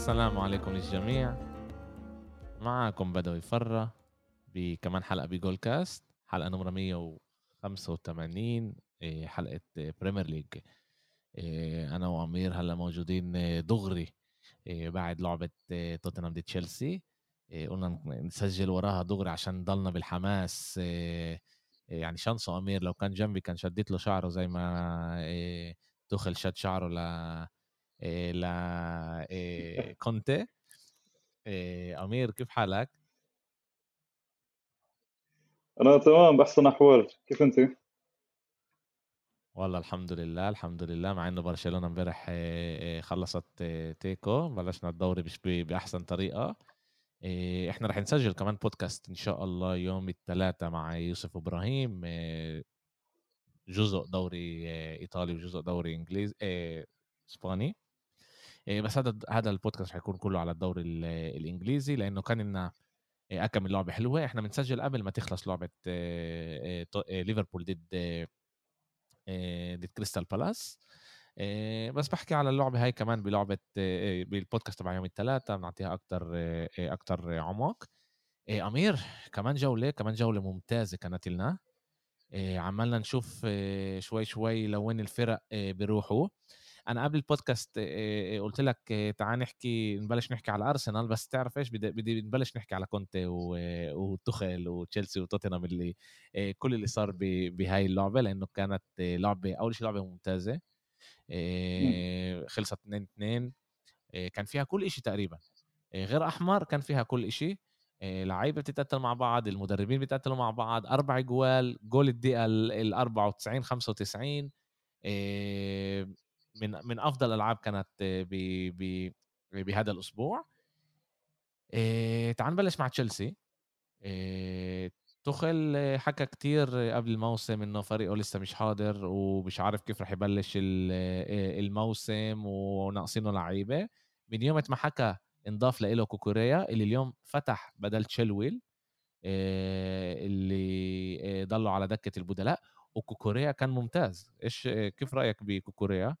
السلام عليكم للجميع. معكم بدوي فرة بكمان حلقة بجول كاست حلقة نمرة 185 إيه، حلقة بريمير ليج إيه، أنا وأمير هلا موجودين دغري إيه، بعد لعبة توتنهام دي تشيلسي. قلنا نسجل وراها دغري عشان نضلنا بالحماس. يعني شانسه أمير لو كان جنبي كان شديت له شعره زي ما تخل شد شعره ل ل كونتي أمير كيف حالك؟ أنا تمام باحسن احوال كيف أنت؟ والله الحمد لله الحمد لله مع إنه برشلونة امبارح خلصت تيكو بلشنا الدوري بأحسن طريقة إحنا رح نسجل كمان بودكاست إن شاء الله يوم الثلاثاء مع يوسف إبراهيم جزء دوري إيطالي وجزء دوري انجليزي إسباني بس هذا هذا البودكاست حيكون كله على الدوري الإنجليزي لأنه كان لنا أكم من لعبه حلوة. إحنا بنسجل قبل ما تخلص لعبة ليفربول ضد ضد كريستال بالاس. بس بحكي على اللعبة هاي كمان بلعبة بالبودكاست تبع يوم الثلاثاء بنعطيها أكثر أكثر عمق. أمير كمان جولة كمان جولة ممتازة كانت لنا. عمالنا نشوف شوي شوي لوين الفرق بيروحوا. أنا قبل البودكاست قلت لك تعال نحكي نبلش نحكي على ارسنال بس تعرف إيش؟ بدي بدي نبلش نحكي على كونتي وتخل وتشيلسي وتوتنهام اللي كل اللي صار بهاي اللعبة لأنه كانت لعبة أول شيء لعبة ممتازة خلصت 2 2 كان فيها كل شيء تقريبا غير أحمر كان فيها كل شيء لعيبة بتتقتل مع بعض المدربين بيتقتلوا مع بعض أربع جوال جول الدقيقة ال 94 95 من من أفضل الألعاب كانت ب ب بهذا الأسبوع. إيه تعال نبلش مع تشيلسي. إيه تخل حكى كتير قبل الموسم إنه فريقه لسه مش حاضر ومش عارف كيف رح يبلش الموسم وناقصينه لعيبة. من يوم ما حكى انضاف له كوكوريا اللي اليوم فتح بدل تشيلويل اللي ضلوا على دكة البدلاء. وكوكوريا كان ممتاز. إيش كيف رأيك بكوكوريا؟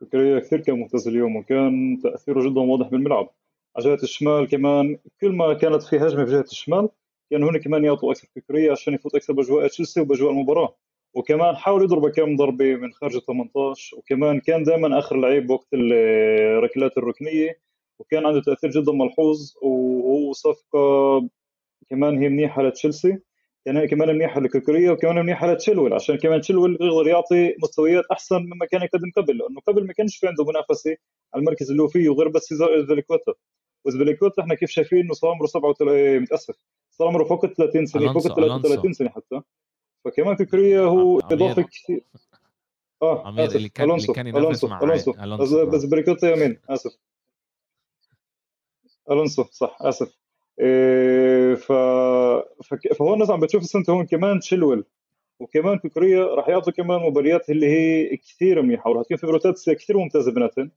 كوكريا كثير كان ممتاز اليوم وكان تأثيره جدا واضح بالملعب. على جهة الشمال كمان كل ما كانت في هجمة في جهة الشمال كانوا هنا كمان يعطوا أكثر كوكريا عشان يفوت أكثر بأجواء تشيلسي وبأجواء المباراة. وكمان حاول يضرب كم ضربة من خارج ال 18 وكمان كان دائما آخر لعيب وقت الركلات الركنية وكان عنده تأثير جدا ملحوظ وهو صفقة كمان هي منيحة لتشيلسي. يعني كمان منيحة لكوكوريا وكمان منيحة لتشيلويل عشان كمان تشيلويل يقدر يعطي مستويات أحسن مما كان يقدم قبل لأنه قبل ما كانش في عنده منافسة على المركز اللي هو فيه غير بس زبليكوتا وزبليكوتا إحنا كيف شايفين إنه صار عمره 37 إيه، متأسف. صار عمره فوق 30 سنة فوق 33 سنة حتى. فكمان كوكوريا هو إضافة كثير. آه أمير اللي كان اللي كان ينافس مع ألونسو. ألونسو. أزبيليكويتا يمين آسف. ألونسو صح آسف. ف... فهو الناس عم بتشوف السنة هون كمان تشيلويل وكمان كوكوريا راح يعطوا كمان مباريات اللي هي كثير منيحة وراح تكون في روتيشن كثير ممتازة بيناتهم.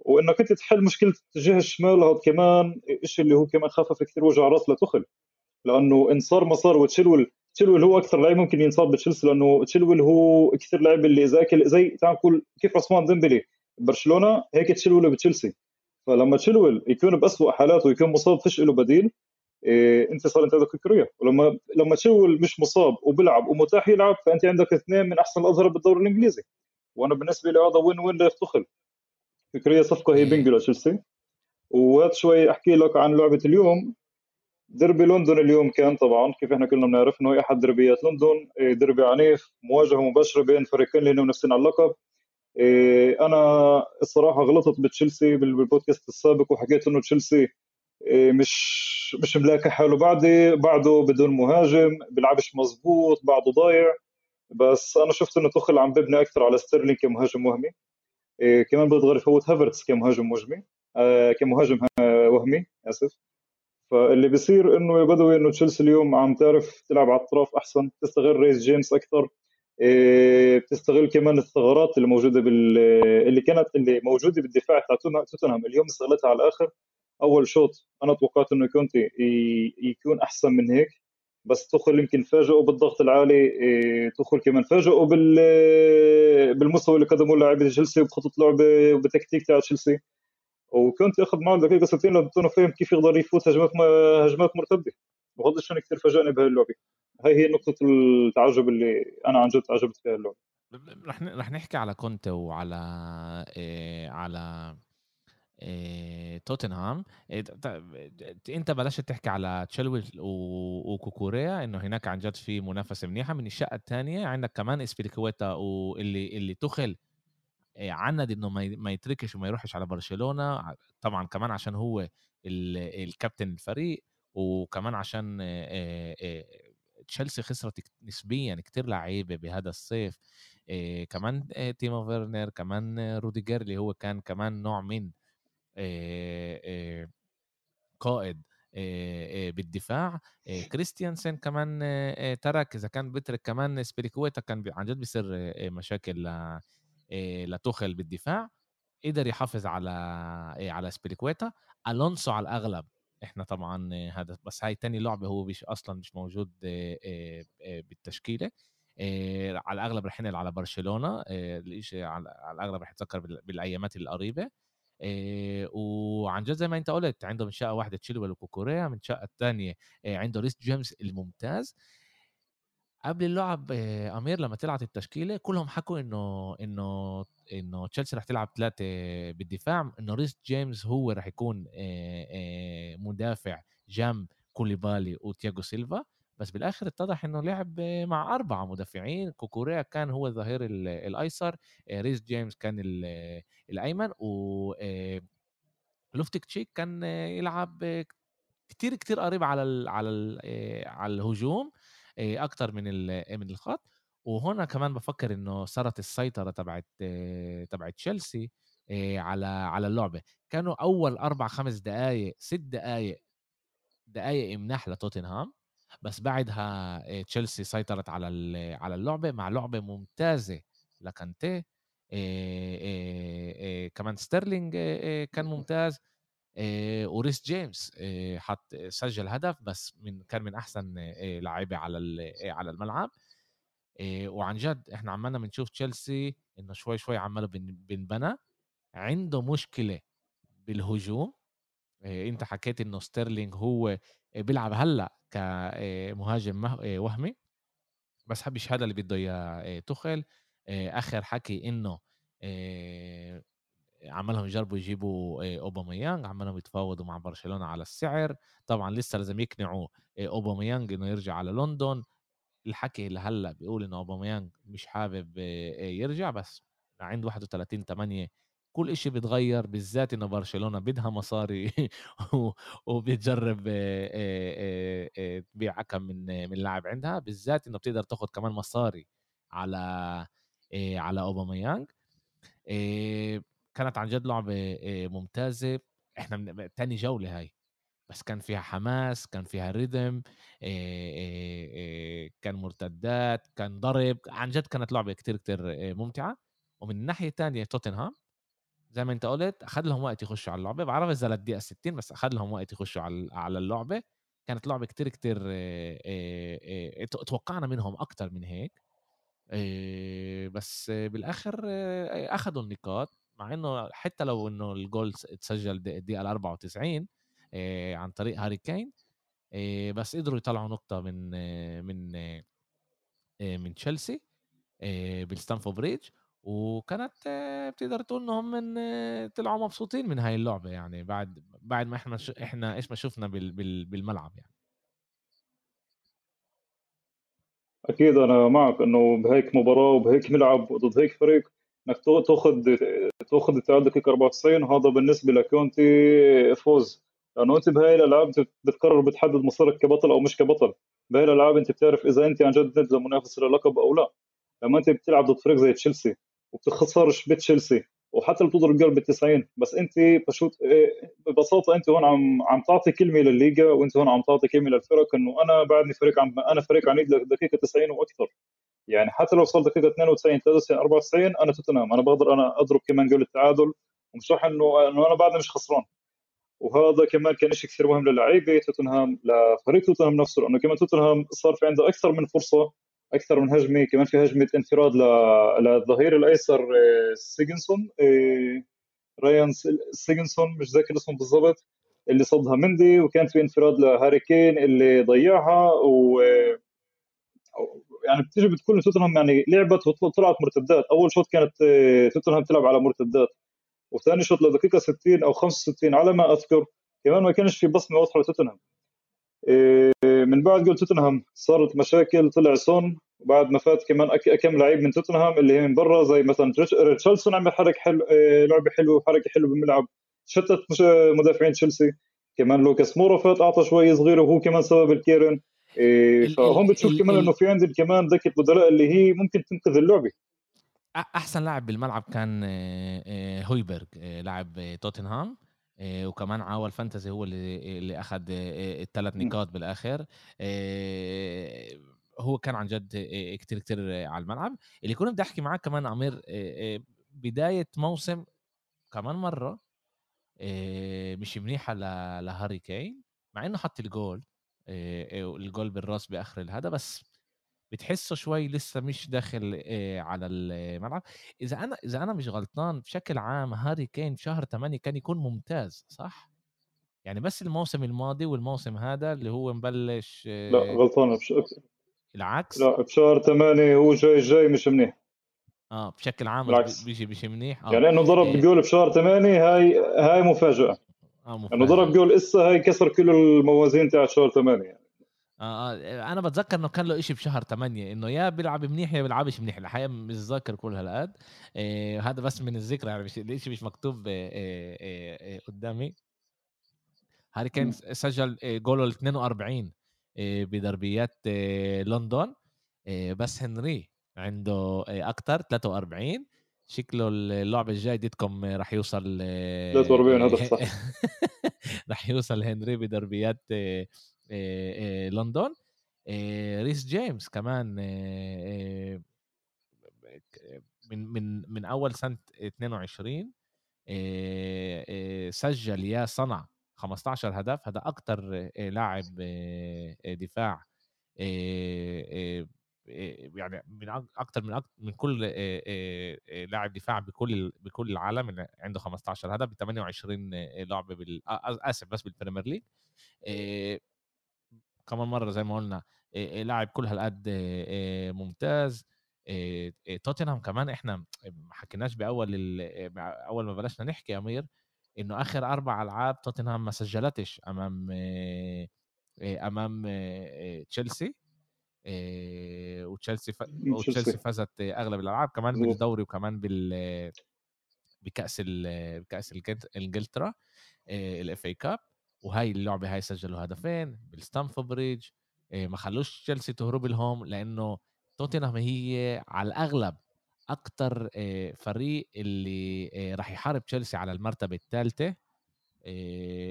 وإنك أنت تحل مشكلة الجهه الشمال هذا كمان شيء اللي هو كمان خفف كثير وجع راس لتوخل لأنه إن صار ما صار وتشيلويل تشيلويل هو أكثر لعيب ممكن ينصاب بتشيلسي لأنه تشيلويل هو كثير لاعب اللي إذا زي تعال نقول كيف عثمان ديمبلي برشلونة هيك تشيلويل بتشيلسي. فلما تشيلويل يكون باسوء حالاته ويكون مصاب فيش له بديل إيه انت صار أنت عندك كوكوريا ولما لما تشيلويل مش مصاب وبيلعب ومتاح يلعب فأنت عندك اثنين من أحسن الأظهرة بالدوري الإنجليزي. وأنا بالنسبة لي هذا وين وين لتوخل كوكوريا صفقة هي بينجو لتشيلسي وهات شوي أحكي لك عن لعبة اليوم. دربي لندن اليوم كان طبعا كيف إحنا كلنا بنعرف إنه إحد دربيات لندن إيه، دربي عنيف مواجهة مباشرة بين فريقين اللي منافسين على اللقب. أنا الصراحة غلطت بتشيلسي بالبودكاست السابق وحكيت إنه تشيلسي إيه، مش مش ملاقي حاله. بعدي بعده بدون مهاجم بيلعبش مزبوط بعده ضايع. بس أنا شفت إنه تخل عم ببني أكثر على ستيرلينج كمهاجم وهمي. إيه، كمان بيقدر يفوت هافرتس كمهاجم وهمي آه، كمهاجم وهمي آسف. فاللي بيصير إنه يا بدوي إنه تشيلسي اليوم عم تعرف تلعب على الاطراف أحسن تستغل ريس جيمس أكثر إيه، بتستغل كمان الثغرات اللي موجودة بال اللي كانت اللي موجودة بالدفاع تاع توتنهام. اليوم استغلتها على الآخر. أول شوط أنا توقعت إنه كونتي يكون أحسن من هيك. بس توخل يمكن فاجئوا بالضغط العالي إيه، توخل كمان فاجئوا بال بالمستوى اللي قدموه لاعبي تشيلسي وبخطط لعبة وبتكتيك تاع تشيلسي. وكونتي أخذ معه دقيقة 60 لأنه فاهم كيف يقدر يفوت هجمات هجمات مرتدة. وهذا الشيء كثير فاجأني بهي اللعبة. هاي هي نقطة التعجب اللي أنا عن جد تعجبت فيها اللعبة. رح رح نحكي على كونتي وعلى إيه على إيه توتنهام. إيه انت بلشت تحكي على تشيلويل وكوكوريا إنه هناك عن جد في منافسة منيحة. من الشقة الثانية عندك كمان أزبيليكويتا واللي اللي توخل إيه عند إنه ما يتركش وما يروحش على برشلونة. طبعا كمان عشان هو الكابتن الفريق. وكمان عشان تشيلسي خسرت نسبيا كتير لعيبة بهذا الصيف. كمان تيمو فيرنر كمان روديجر اللي هو كان كمان نوع من قائد بالدفاع. كريستيانسن كمان ترك. إذا كان بترك كمان أزبيليكويتا كان عن جد بيصير مشاكل لتوخل بالدفاع. قدر يحافظ على على أزبيليكويتا ألونسو على الأغلب إحنا طبعا هذا بس هاي تاني لعبة هو مش أصلا مش موجود بالتشكيلة. على الأغلب رح ينقل على برشلونة. الشيء على الأغلب رح يتذكر بالأيامات القريبة. وعن جد زي ما أنت قلت عنده من شقة واحدة تشيلويل وكوكوريا من شقة الثانية عنده ريس جيمس الممتاز. قبل اللعب أمير لما طلعت التشكيلة كلهم حكوا إنه إنه إنه تشيلسي رح تلعب ثلاثة بالدفاع إنه ريس جيمس هو رح يكون مدافع جنب كوليبالي وتياجو سيلفا بس بالآخر اتضح إنه لعب مع أربعة مدافعين. كوكوريا كان هو الظهير الأيسر ريس جيمس كان الأيمن و لوفتوس تشيك كان يلعب كتير كتير قريب على ال على ال على الهجوم. أكتر من من الخط وهنا كمان بفكر إنه صارت السيطرة تبعت تبعت تشيلسي على على اللعبه كانوا أول أربع خمس دقائق ست دقائق دقائق مناح لتوتنهام بس بعدها تشيلسي سيطرت على على اللعبه مع لعبه ممتازة لكانتي كمان ستيرلينج كان ممتاز. وريس جيمس حط سجل هدف بس من كان من أحسن لاعيبه على على الملعب. وعن جد إحنا عمالنا بنشوف تشيلسي إنه شوي شوي عماله بنبنى. عنده مشكلة بالهجوم. أنت حكيت إنه ستيرلينج هو بيلعب هلأ كمهاجم وهمي. بس مش هذا اللي بده إياه توخل آخر حكي إنه عملهم يجربوا يجيبوا اوباميانج عملهم يتفاوضوا مع برشلونة على السعر. طبعا لسه لازم يقنعوا اوباميانج إنه يرجع على لندن. الحكي اللي هلأ بيقول إنه اوباميانج مش حابب يرجع بس عند 31 8 كل إشي بيتغير بالذات إنه برشلونة بدها مصاري وبتجرب تبيع كم من من لاعب عندها. بالذات إنه بتقدر تاخذ كمان مصاري على على اوباميانج كانت عن جد لعبة ممتازة. إحنا تاني جولة هاي. بس كان فيها حماس كان فيها ريذم كان مرتدات كان ضرب. عن جد كانت لعبة كتير كتير ممتعة. ومن الناحيه الثانية توتنهام زي ما أنت قلت أخذ لهم وقت يخشوا على اللعبة. بعرف إذا للدقيقة 60 بس أخذ لهم وقت يخشوا على على اللعبة. كانت لعبة كتير كتير توقعنا منهم أكثر من هيك. بس بالآخر أخذوا النقاط. مع إنه حتى لو إنه الجول تسجل الدقيقة ال 94 عن طريق هاري كين بس قدروا يطلعوا نقطة من من من تشيلسي بالستانفورد بريدج وكانت بتقدر تقول إنهم من طلعوا مبسوطين من هاي اللعبة يعني بعد بعد ما إحنا إحنا إيش ما شفنا بالملعب يعني. أكيد أنا معك إنه بهيك مباراة وبهيك ملعب ضد هيك فريق إنك تأخذ تأخذ التعادل دقيقه 94 هذا بالنسبة لكونتي فوز. لأنه أنت بهاي الألعاب بتقرر بتحدد مصيرك كبطل أو مش كبطل. بهاي الألعاب أنت بتعرف إذا أنت عن جد منافس للقب أو لا. لما أنت بتلعب ضد فريق زي تشيلسي وبتخسرش بتشيلسي وحتى لو بتضرب جول بال 90 بس أنت بشوت ببساطة أنت هون عم عم تعطي كلمة للليغا وأنت هون عم تعطي كلمة للفرق إنه أنا بعدني فريق عم أنا فريق عنيد لدقيقة 90 وأكثر. يعني حتى لو وصلت دقيقة 92 93 94 أنا توتنهام. أنا بقدر أنا أضرب كمان جول التعادل ومش راح انه إنه أنا بعدني مش خسران. وهذا كمان كان شيء كثير مهم للعيبة توتنهام لفريق توتنهام نفسه لأنه كمان توتنهام صار في عنده أكثر من فرصة أكثر من هجمة كمان في هجمة انفراد للظهير الأيسر آه، سيجنسون. آه، رايان سيجنسون مش ذاكر اسمه بالضبط اللي صدها مندي وكان في انفراد لهاري كين اللي ضيعها و يعني بتيجي بتكون توتنهام يعني لعبت وطلعت مرتدات. أول شوط كانت آه، توتنهام تلعب على مرتدات. وثاني شوط لدقيقة 60 أو 65 على ما أذكر كمان ما كانش في بصمة واضحة لتوتنهام. آه، من بعد جول توتنهام صارت مشاكل طلع سون وبعد ما فات كمان كم لعيب من توتنهام اللي هي من برا زي مثلا ريتشارلسون عمل حركة حلو آه، لعبه حلوة وحركه حلوة بالملعب شتت مدافعين تشيلسي. كمان لوكاس مورا فات أعطى شوي صغيره وهو كمان سبب الكورنر. إيه فهون بتشوف كمان إنه في عندك كمان دكه بدلاء اللي هي ممكن تنقذ اللعبة. أحسن لاعب بالملعب كان هويبرغ لاعب توتنهام. وكمان عاول فانتزي هو اللي اللي اخذ الثلاث نقاط بالآخر هو كان عن جد كتير كتير على الملعب. اللي كنت بدي أحكي معك كمان عمير بداية موسم كمان مرة مش منيحه لهاري كين مع إنه حط الجول الجول بالراس بآخر الهدف بس بتحسه شوي لسه مش داخل على الملعب. إذا أنا إذا أنا مش غلطان بشكل عام هاري كين بشهر 8 كان يكون ممتاز صح؟ يعني بس الموسم الماضي والموسم هذا اللي هو مبلش لا غلطان بش... العكس؟ لا بشهر 8 هو جاي جاي مش منيح. آه بشكل عام بالعكس. بيجي مش منيح. آه. يعني إنه ضرب إيه. جول بشهر 8 هاي هاي مفاجأة. آه إنه ضرب جول إسا هاي كسر كل الموازين تاعت شهر 8 يعني آه, آه أنا بتذكر إنه كان له شيء بشهر 8 إنه يا بيلعب منيح يا بيلعبش منيح الحقيقة مش ذاكر كل هالقد. آه هذا بس من الذكرى يعني مش الشيء مش مكتوب آه آه آه قدامي. هاري كين سجل جوله ال 42 آه، بدربيات لندن. بس هنري عنده أكثر 43 شكله اللعبه الجاي ديتكم راح يوصل 43 هدف صح راح يوصل هنري بدربيات لندن ريس جيمس كمان من من من أول سنة 22 سجل يا صنع 15 هدف. هذا أكثر لاعب دفاع يعني من أكثر من أكتر من كل لاعب دفاع بكل بكل العالم عنده 15 هدف ب 28 لعبة بال آسف بس بال Premier League. كمان مرة زي ما قلنا لاعب كل هالقد ممتاز توتنهام كمان إحنا ما حكيناش بأول أول ما بلشنا نحكي يا أمير إنه آخر أربع ألعاب توتنهام ما سجلتش أمام أمام تشيلسي وتشيلسي. وتشيلسي فازت أغلب الألعاب كمان بالدوري وكمان بال بكأس. بكأس إنجلترا ال FA Cup وهاي اللعبة هاي سجلوا هدفين بالستامفورد بريدج ما خلوش تشيلسي تهرب لهم لأنه توتنهام هي على الأغلب أكثر فريق اللي راح يحارب تشيلسي على المرتبة الثالثة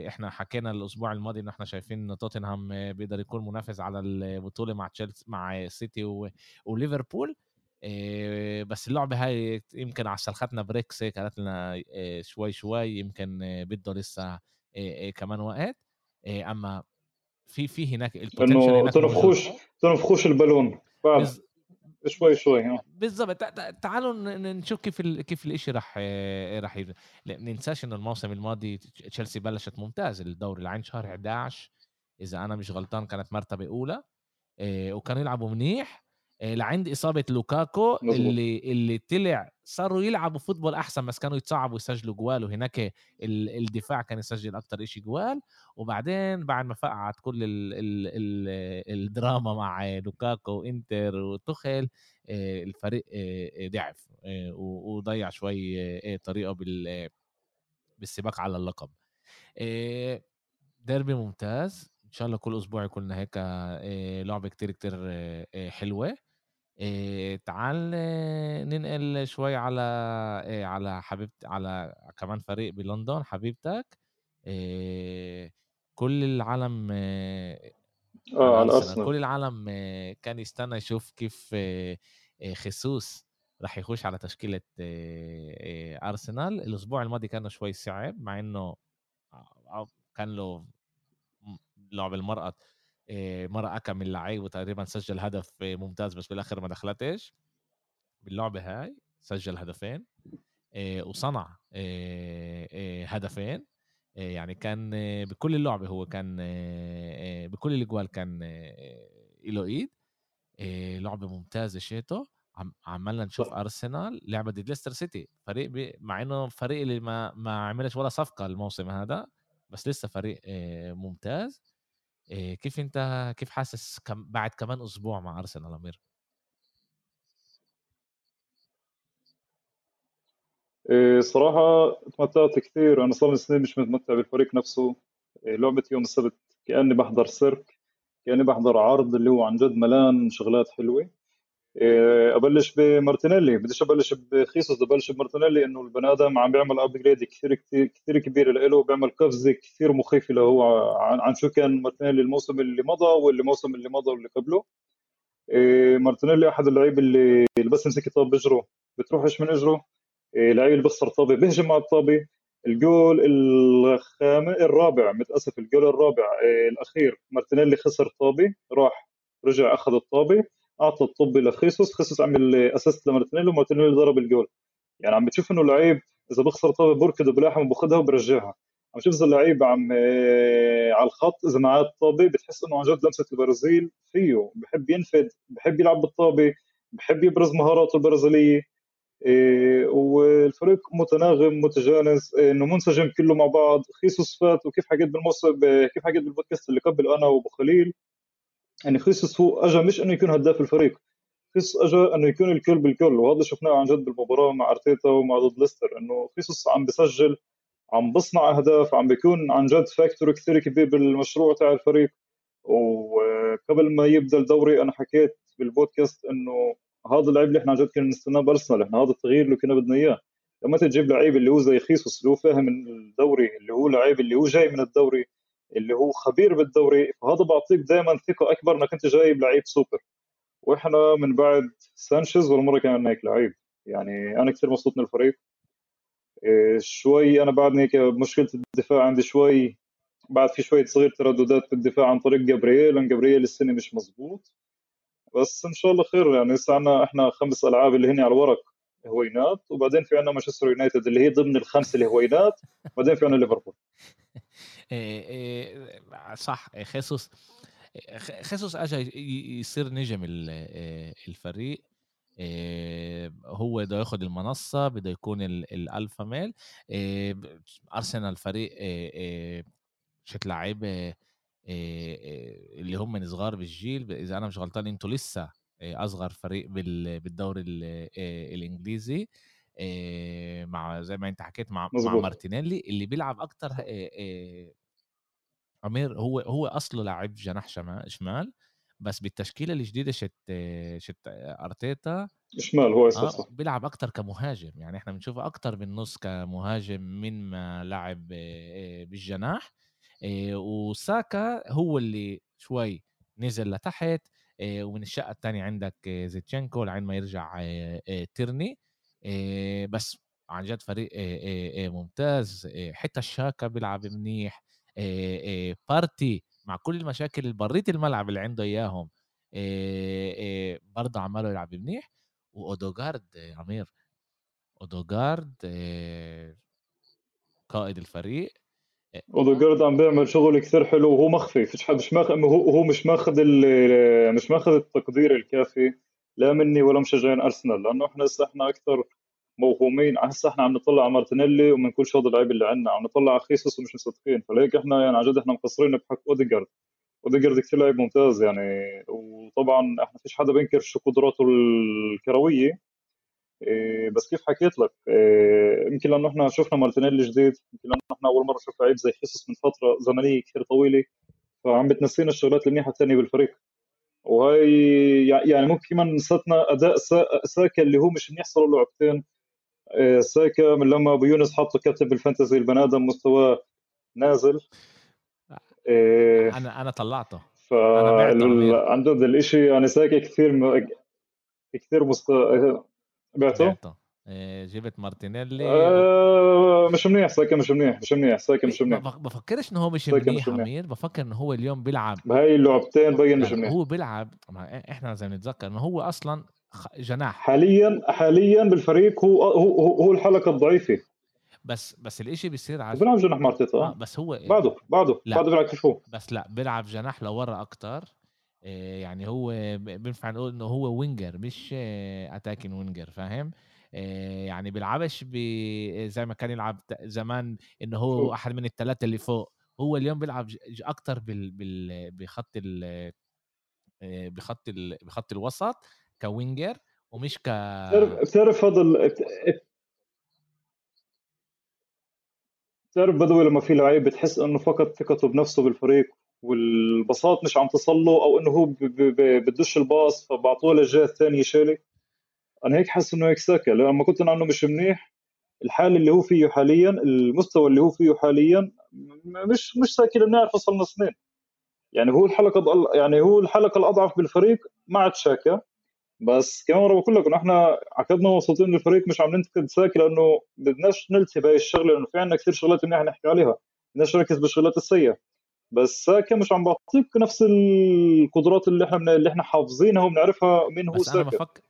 إحنا حكينا الأسبوع الماضي ان إحنا شايفين ان توتنهام بيقدر يكون منافس على البطولة مع تشيلسي مع سيتي. وليفربول بس اللعبة هاي يمكن على سلختنا brakes قالت لنا شوي شوي يمكن بده لسه كمان وقت أما في في هناك إنه تنفخوش تنفخوش البالون. بز... شوي شوي بالضبط. تعالوا نشوف كيف ال... كيف الإشي راح راح ي... ننساش إنه الموسم الماضي تشيلسي بلشت ممتاز. الدوري لعين شهر 11 إذا أنا مش غلطان كانت مرتبة أولى. وكانوا يلعبوا منيح. آه، لعند إصابة لوكاكو مزبوط. اللي اللي طلع صاروا يلعبوا football أحسن بس كانوا يتصعبوا يسجلوا جوال وهناك الدفاع كان يسجل أكثر شيء جوال. وبعدين بعد ما فقعت كل ال ال ال الدراما مع لوكاكو وإنتر وتخل آه، الفريق آه، ضعف وضيع شوي طريقة بال بالسباق على اللقب. ديربي ممتاز. إن شاء الله كل أسبوع يكون هيك لعبة كتير كتير حلوة. إيه تعال ننقل شوي على إيه على حبيبت على كمان فريق بلندن حبيبتك. إيه كل العالم إيه آه على أرسنال. كل العالم كان يستنى يشوف كيف إيه خصوص راح يخش على تشكيلة إيه أرسنال. الأسبوع الماضي كان شوي صعب مع إنه كان له لعب المرأة مرة أكم من لعيب وتقريبا سجل هدف ممتاز بس بالآخر ما دخلتش باللعبة هاي سجل هدفين وصنع هدفين يعني كان بكل اللعبة هو كان بكل الجوال كان له إيد. لعبة ممتازة شيتو. عم عمالنا نشوف أرسنال لعبة ضد ليستر سيتي. فريق بي مع إنه فريق اللي ما ما عملش ولا صفقة الموسم هذا بس لسه فريق ممتاز. كيف أنت كيف حاسس كم بعد كمان أسبوع مع أرسنال أمير؟ صراحة تمتعت كثير أنا صار سنين مش متمتع بالفريق نفسه. لعبة يوم السبت كأني بحضر سيرك كأني بحضر عرض اللي هو عن جد ملان شغلات حلوة. أبلش بمارتينيلي. بديش أبلش بخيسوس أبلش بمارتينيلي إنه البني آدم عم بيعمل upgrade كثير كثير كثير كبير له بيعمل قفزه كثير مخيفه له عن, عن شو كان مارتينيلي الموسم اللي مضى واللي الموسم اللي مضى واللي قبله. إيه، مارتينيلي أحد اللعيبة اللي بس يمسك طابة باجره. بتروحش من اجره. إيه، لعيب اللي بخسر طابة بيهجم على الطابة. الجول الخامس الرابع متأسف الجول الرابع الأخير مارتينيلي خسر طابة راح رجع أخذ الطابة. أعطى الطابة لخيسوس خيسوس عمل assist لمارتينيلي ومارتينيلي ضرب الجول. يعني عم بتشوف إنه اللعيب إذا بخسر طابة بركض بلاحم وباخذها وبرجعها. عم تشوف إذا اللعيب عم آه، على الخط إذا معاه الطابة بتحس إنه عن جد لمسة البرازيل فيه. بحب ينفذ بحب يلعب بالطابة بحب يبرز مهاراته البرازيلية. إيه والفريق متناغم متجانس إيه إنه منسجم كله مع بعض. خيسوس فات وكيف حكيت بالموسم كيف حكيت بالبودكاست اللي قبل أنا وأبو خليل؟ يعني خيسوس هو اجى مش إنه يكون هداف الفريق خيسوس اجى إنه يكون الكل بالكل وهذا شفناه عن جد بالمباراة مع أرتيتا ومع ضد ليستر إنه خيسوس عم بسجل عم بصنع أهداف عم بيكون عن جد فاكتور كثير كبير بالمشروع تاع الفريق. وقبل ما يبدأ الدوري أنا حكيت بالبودكاست إنه هذا اللعيب اللي إحنا عن جد كنا نستناه بارسنال إحنا هذا التغيير اللي كنا بدنا إياه. لما تجيب لعيب اللي هو زي خيسوس اللي هو فاهم الدوري اللي هو لعيب اللي هو جاي من الدوري اللي هو خبير بالدوري فهذا بعطيك دائما ثقة أكبر إنك أنت جايب لعيب سوبر. وإحنا من بعد سانشيز ولا مره كان عندنا هيك لعيب. يعني أنا كثير مبسوط من الفريق. إيه، شوي أنا بعدني هيك مشكلة الدفاع عندي شوي. بعد في شوية صغير ترددات في الدفاع عن طريق جابرييل. لأن جابرييل السنة مش مزبوط. بس إن شاء الله خير يعني لسه عندنا إحنا خمس ألعاب اللي هن على الورق هوينات وبعدين في عندنا مانشستر يونايتد اللي هي ضمن الخمس الهوينات وبعدين في عندنا ليفربول. صح. خيسوس خيسوس اجى يصير نجم الفريق. هو بده ياخذ المنصة بده يكون الألفا ميل. أرسنال فريق شت لعيبه اللي هم من صغار بالجيل إذا أنا مش غلطان إنتوا لسه أصغر فريق بالدوري الإنجليزي مع زي ما أنت حكيت مع مزبوط. مع مارتينيلي اللي بيلعب أكتر عمير هو هو أصله لاعب جناح شمال بس بالتشكيلة الجديدة شت شت أرتيتا شمال هو أساسا آه بيلعب أكتر كمهاجم يعني إحنا بنشوفه أكتر بالنص كمهاجم من ما لعب بالجناح وساكا هو اللي شوي نزل لتحت ومن الشقة الثانية عندك زينتشينكو لعين ما يرجع تيرني بس عن جد فريق ممتاز. حتى الشاكا بيلعب منيح. بارتي مع كل المشاكل اللي بريت الملعب اللي عنده إياهم برضه عماله يلعب منيح. واودوجارد عمير اودوجارد قائد الفريق. اودوجارد عم بيعمل شغل كثير حلو وهو مخفي. فيش مش ماخذ هو مش ماخذ مش ماخذ التقدير الكافي لا مني ولا مشجعين أرسنال لأنه إحنا هسه إحنا أكثر موهومين. هسه إحنا عم نطلع على مارتينيلي ومن كل شو اللعيبة اللي عندنا. عم نطلع على خيسوس ومش مصدقين. فلهيك إحنا يعني عن جد إحنا مقصرين بحق أوديجارد. أوديجارد كثير لعيب ممتاز يعني. وطبعا إحنا فيش حدا بينكر شو قدراته الكروية. بس كيف حكيت لك؟ إيه يمكن لأنه إحنا شفنا مارتينيلي جديد يمكن لأنه إحنا أول مرة نشوف لعيب زي خيسوس من فترة زمنية كثير طويلة فعم بتنسينا الشغلات المنيحة الثانية بالفريق. وهي يعني ممكن كمان نسيتنا أداء ساكا اللي هو مش منيح صار له لعبتين إيه، ساكا من لما أبو يونس حطه كابتن بالفانتزي البني آدم مستواه نازل. إيه أنا أنا طلعته. ف عن الشيء يعني ساكا كثير م... كثير مست... بعته؟ آه، جبت مارتينيلي. آه مش منيح ساكا مش منيح مش منيح ساكا مش منيح. بفكرش انه هو مش منيح عمير. بفكر انه هو اليوم بيلعب. بهاي اللعبتين بين مش منيح. هو بيلعب. إحنا لازم نتذكر انه هو أصلا جناح. حاليا حاليا بالفريق هو هو هو الحلقة الضعيفة. بس بس الإشي بيصير على بيلعب جناح مارتيتا. آه بس هو بعده بعده. لا. بعده بيلعب كيف هو بس لا بيلعب جناح لورا أكتر. آه، يعني هو بينفع نقول إنه هو winger مش attacking winger فاهم؟ آه، يعني بيلعبش زي ما كان يلعب زمان إنه هو احد من الثلاثه اللي فوق. هو اليوم بيلعب أكتر بال بال بخط ال آه، بخط ال بخط الوسط ك winger ومش ك بتعرف هذا بتعرف بدوي لما في لعيب بتحس إنه فقد ثقته بنفسه بالفريق. والبساط مش عم تصل له أو إنه هو بدش الباص فبعطوه للجهة الثانية شالي أنا هيك حاسس إنه هيك ساكا لما كنت عنه مش منيح الحال اللي هو فيه حاليا المستوى اللي هو فيه حاليا مش مش ساكا اللي بنعرف صرنا سنين. يعني هو الحلقة يعني هو الحلقة الأضعف بالفريق مع تشاكا بس كمان مرة بقول لكم إحنا عقدنا وسطين الفريق مش عم ننتقد ساكا لأنه بدناش نلتي بهي الشغلة لأنه في عندنا كثير شغلات منيحه نحكي عليها. بدناش نركز بالشغلات السيئة. بس ساكا مش عم بعطيك نفس القدرات اللي إحنا اللي إحنا حافظينها وبنعرفها مين هو ساكا بفكر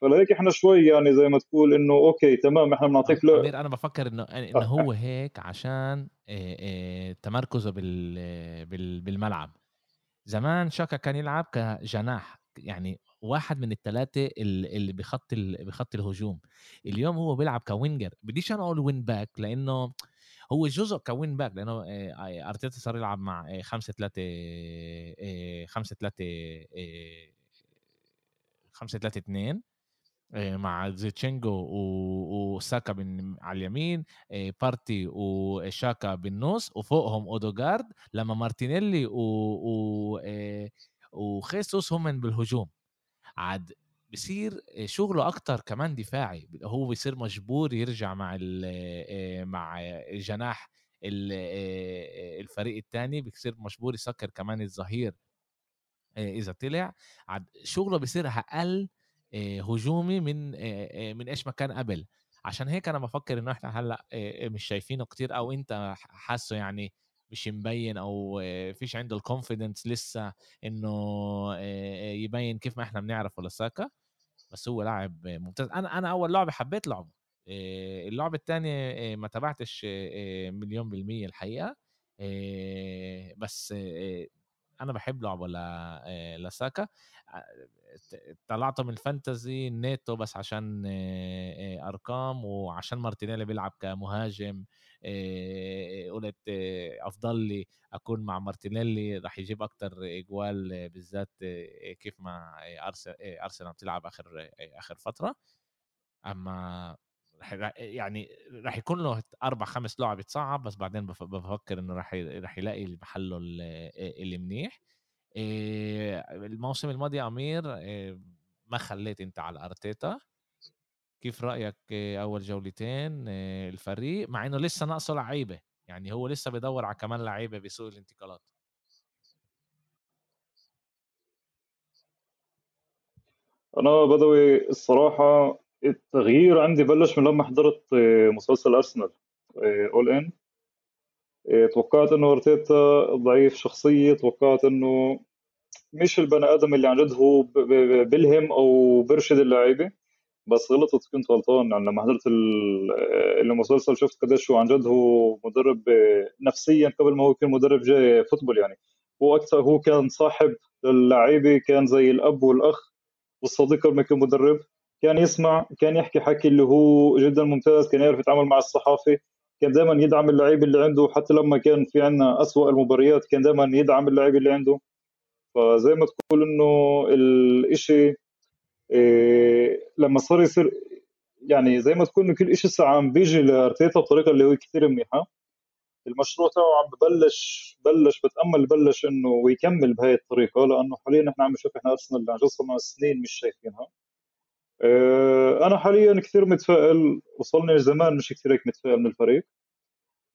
فلهيك إحنا شوي يعني زي ما تقول إنه أوكي تمام إحنا بنعطيك له أنا بفكر انه إنه آه. هو هيك عشان تمركزه بال بالملعب. زمان شاكا كان يلعب كجناح يعني واحد من الثلاثه اللي بخط بخط الهجوم. اليوم هو بيلعب ك winger. بديش أنا أقول wing back لأنه هو جزء ك wing back لأنه أرتيتا صار يلعب مع 5 3 5 3 5 3 2 مع زينتشينكو وساكا من على اليمين بارتي وشاكا بالنص وفوقهم أودوغارد لما مارتينيلي و, و... وخيسوس هم بالهجوم. عاد بصير شغله أكتر كمان دفاعي هو بيصير مجبور يرجع مع مع جناح الفريق الثاني بيصير مجبور يسكر كمان الظهير إذا طلع. شغله بيصير أقل هجومي من من إيش ما كان قبل. عشان هيك أنا بفكر إنه إحنا هلأ مش شايفينه كتير أو أنت حاسه يعني مش مبين أو فيش عنده ال confidence لسه إنه يبين كيف ما إحنا بنعرفه لساكا بس هو لاعب ممتاز. أنا أنا أول لعبة حبيت لعبه. اللعبة الثانية ما تابعتش مليون بالمية الحقيقة. بس أنا بحب لعبه لساكا طلعته من ال fantasy نيتو بس عشان أرقام وعشان مارتينيلي بيلعب كمهاجم. قلت أفضل لي أكون مع مارتينيلي راح يجيب أكتر إجوال بالذات كيف ما أرسنال بتلعب آخر آخر فترة. أما يعني راح يكون له أربع خمس لعب يتصعب بس بعدين بفكر إنه راح راح يلاقي محله اللي منيح. الموسم الماضي أمير ما خليت أنت على أرتيتا. كيف رأيك أول جولتين الفريق؟ مع إنه لسه ناقصه لعيبة يعني هو لسه بدور على كمان لعيبة بسوق الانتقالات. أنا بدوي الصراحة التغيير عندي بلش من لما حضرت مسلسل أرسنال اول ان توقعت إنه أرتيتا ضعيف شخصية توقعت إنه مش البني آدم اللي عن جد هو بلهم أو برشد اللعيبة. بس غلطت كنت غلطان. يعني لما حضرت المسلسل شفت قديش هو عن جد هو مدرب نفسيا قبل ما هو يكون مدرب جاي فوتبول يعني. هو أكثر هو كان صاحب للعيبة كان زي الأب والأخ والصديق قبل ما يكون مدرب. كان يسمع كان يحكي حكي اللي هو جدا ممتاز كان يعرف يتعامل مع الصحافة. كان دائما يدعم اللعيبه اللي عنده حتى لما كان في عندنا أسوأ المباريات كان دائما يدعم اللعيبه اللي عنده. فزي ما تقول إنه الإشي لما صار يصير يعني زي ما تكون كل شيء عم بيجي لأرتيتا بطريقة اللي هو كثير منيحة. المشروع تاعه عم ببلش بلش بتأمل بلش إنه يكمل بهي الطريقة لأنه حاليا نحن عم نشوف إحنا أرسنال عن جد صرنا سنين مش شايفينها. إيه أنا حاليا كثير متفائل وصلني زمان مش كثير هيك متفائل من الفريق.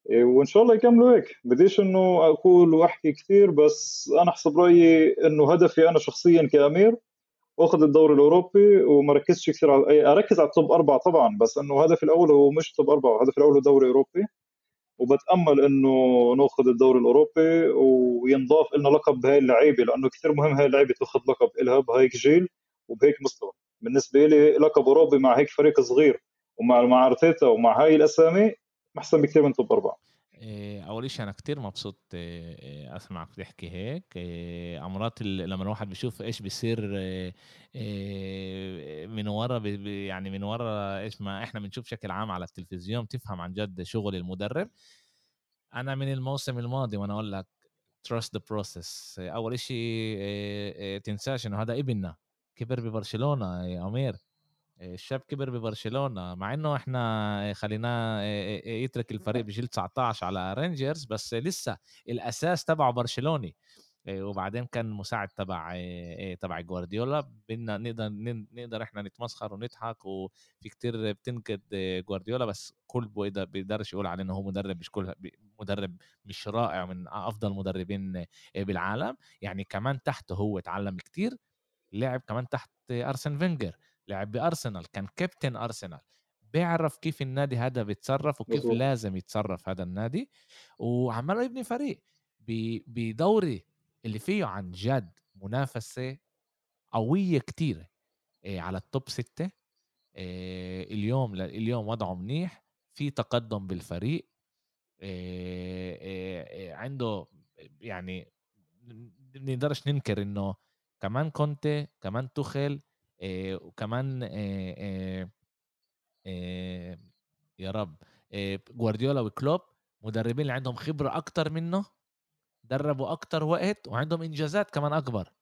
إيه وإن شاء الله يكملوا هيك. بديش إنه أقول وأحكي كثير بس أنا حسب رأيي إنه هدفي أنا شخصيا كأمير واخذ الدوري الأوروبي وما ركزش كثير على أركز على ال top أربعة طبعا بس إنه هدفي الأول هو مش top أربعة هدفي الأول هو دوري اوروبي وبتأمل إنه نأخذ الدوري الأوروبي وينضاف لنا لقب بهاي اللعيبة لأنه كثير مهم هاي اللعيبة تأخذ لقب لها بهيك جيل وبهيك مستوى. بالنسبة لي لقب أوروبي مع هيك فريق صغير ومع مع أرتيتا ومع هاي الأسامي أحسن بكثير من top أربعة. إيه، أول شيء أنا كتير مبسوط إيه، إيه، أسمعك تحكي هيك. أمرات لما الواحد بيشوف إيش بيصير من ورا يعني من ورا إيش ما إحنا بنشوف بشكل عام على التلفزيون تفهم عن جد شغل المدرب. أنا من الموسم الماضي وأنا أقول لك trust the process. أول شيء تنساش إنه هذا ابننا. كبر ببرشلونة يا أمير. الشاب كبر ببرشلونة مع إنه إحنا خليناه يترك الفريق بجيل 19 على رينجرز بس لسه الأساس تبعه برشلوني. وبعدين كان مساعد تبع تبع جوارديولا. بدنا نقدر نقدر إحنا نتمسخر ونضحك وفي كتير بتنكد جوارديولا بس كل بيقدرش يقول عليه انه هو مدرب مش كل مدرب مش رائع من أفضل مدربين بالعالم. يعني كمان تحته هو اتعلم كتير لعب كمان تحت أرسن فينجر. لعب بأرسنال كان كابتن أرسنال بيعرف كيف النادي هذا بيتصرف وكيف مزبوط. لازم يتصرف هذا النادي وعمال يبني فريق بدوري اللي فيه عن جد منافسة قوية كتير إيه، على التوب ستة إيه، اليوم اليوم وضعه منيح في تقدم بالفريق إيه، عنده يعني نقدرش ننكر إنه كمان كونتي كمان تخل وكمان يا رب جوارديولا وكلوب مدربين اللي عندهم خبرة أكتر منه دربوا أكتر وقت وعندهم إنجازات كمان أكبر.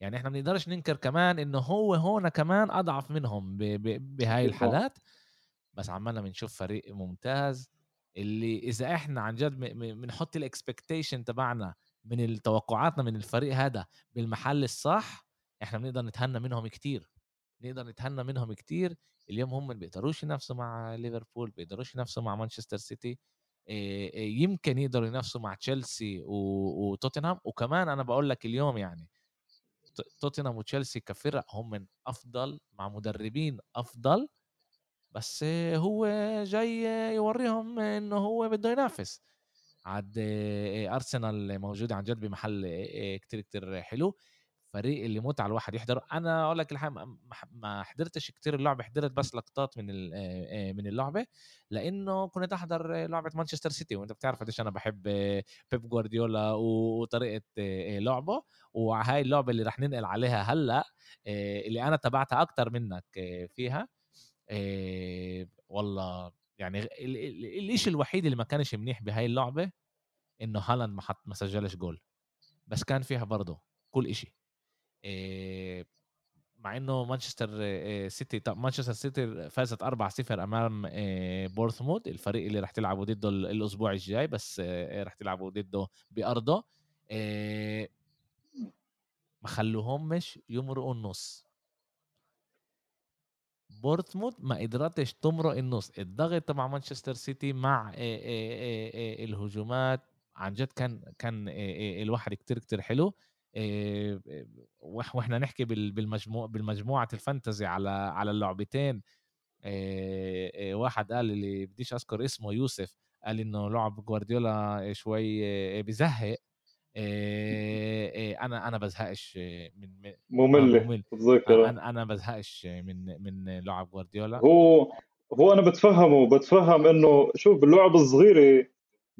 يعني إحنا ما بنقدرش ننكر كمان انه هو هون كمان أضعف منهم بهاي الحالات. بس عمالنا بنشوف فريق ممتاز اللي إذا إحنا عن جد بنحط الاكسبكتيشن تبعنا من توقعاتنا من الفريق هذا بالمحل الصح إحنا بنقدر نتهنى منهم كتير نقدر نتهنى منهم كتير اليوم هم ما بيقدروش ينافسوا مع ليفربول بيقدروش ينافسوا مع مانشستر سيتي يمكن يقدروا ينافسوا مع تشيلسي وتوتنهام. وكمان أنا بقول لك اليوم يعني توتنهام وتشيلسي كفرق هم من أفضل مع مدربين أفضل بس هو جاي يوريهم إنه هو بده ينافس. عاد أرسنال موجود عن جد بمحل كتير كتير حلو. فريق اللي متعه الواحد يحضر أنا أقول لك الحقيقة ما حضرتش كتير اللعبه حضرت بس لقطات من من اللعبه لأنه كنت أحضر لعبة مانشستر سيتي وأنت بتعرف قديش أنا بحب بيب جوارديولا وطريقة لعبه. وهاي اللعبة اللي رح ننقل عليها هلأ اللي أنا تابعتها أكتر منك فيها والله يعني الشيء الوحيد اللي ما كانش منيح بهاي اللعبة إنه هالاند ما حط ما سجلش جول. بس كان فيها برضه كل إشي. مع إنه مانشستر سيتي مانشستر سيتي فازت 4-0 أمام بورنموث الفريق اللي راح تلعبوا ضده الأسبوع الجاي بس راح تلعبوا ضده بأرضه. ما خلوهمش يمرقوا النص. بورنموث ما قدرتش تمرق النص. الضغط تبع مانشستر سيتي مع الهجومات عن جد كان كان الواحد كتير كتير حلو. وإحنا نحكي بالمجموع بالمجموعة الفانتزي على على اللعبتين. واحد قال اللي بديش أذكر اسمه يوسف قال إنه لعب جوارديولا شوي بزهق. أنا أنا بزهقش من آه، ممل ممل. أنا أنا بزهقش من من لعب جوارديولا. هو هو أنا بتفهمه بتفهم إنه شوف باللعب الصغيرة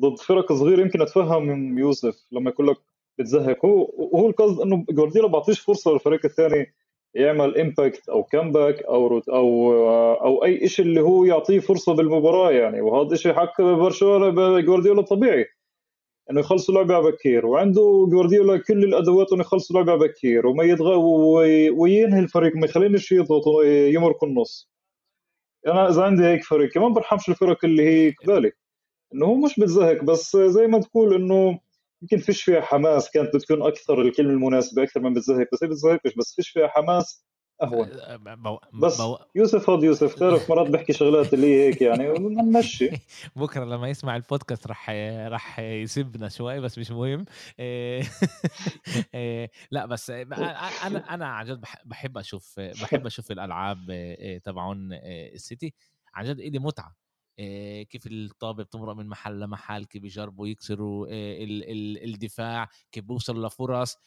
ضد فرق صغيرة يمكن أتفهم من يوسف لما يقول لك بتزهق. هو هو القصد إنه جوارديولا بعطيش فرصة للفريق الثاني يعمل impact أو comeback أو أو أو أي شيء اللي هو يعطيه فرصة بالمباراة يعني. وهذا الشيء حق برشلونة جوارديولا طبيعي. إنه يخلصوا لعبة بكير. وعنده جوارديولا كل الأدوات إنه يخلصوا لعبة بكير. وما يتغ وينهي الفريق. ما يخلينش يضغط يمرق النص أنا إذا عندي هيك فريق كمان برحمش الفرق اللي هي قبالي. إنه هو مش بتزهق بس زي ما تقول إنه يمكن فيش فيها حماس كانت بتكون أكثر الكلمة المناسبة أكثر من بتزهق بس هي بتزهقش بس فيش فيها حماس أهون. بس بو... يوسف هاد يوسف تعرف مرات بحكي شغلات اللي هي هيك يعني ونمشي. بكرة لما يسمع البودكاست راح راح يسبنا شوي بس مش مهم. لا بس أنا أنا عن جد بحب أشوف بحب أشوف الألعاب تبعون السيتي. عن جد إلي متعة. كيف الطابه بتمرق من محل لمحل كيف بيجربوا يكسروا الدفاع كيف بوصلوا لفرص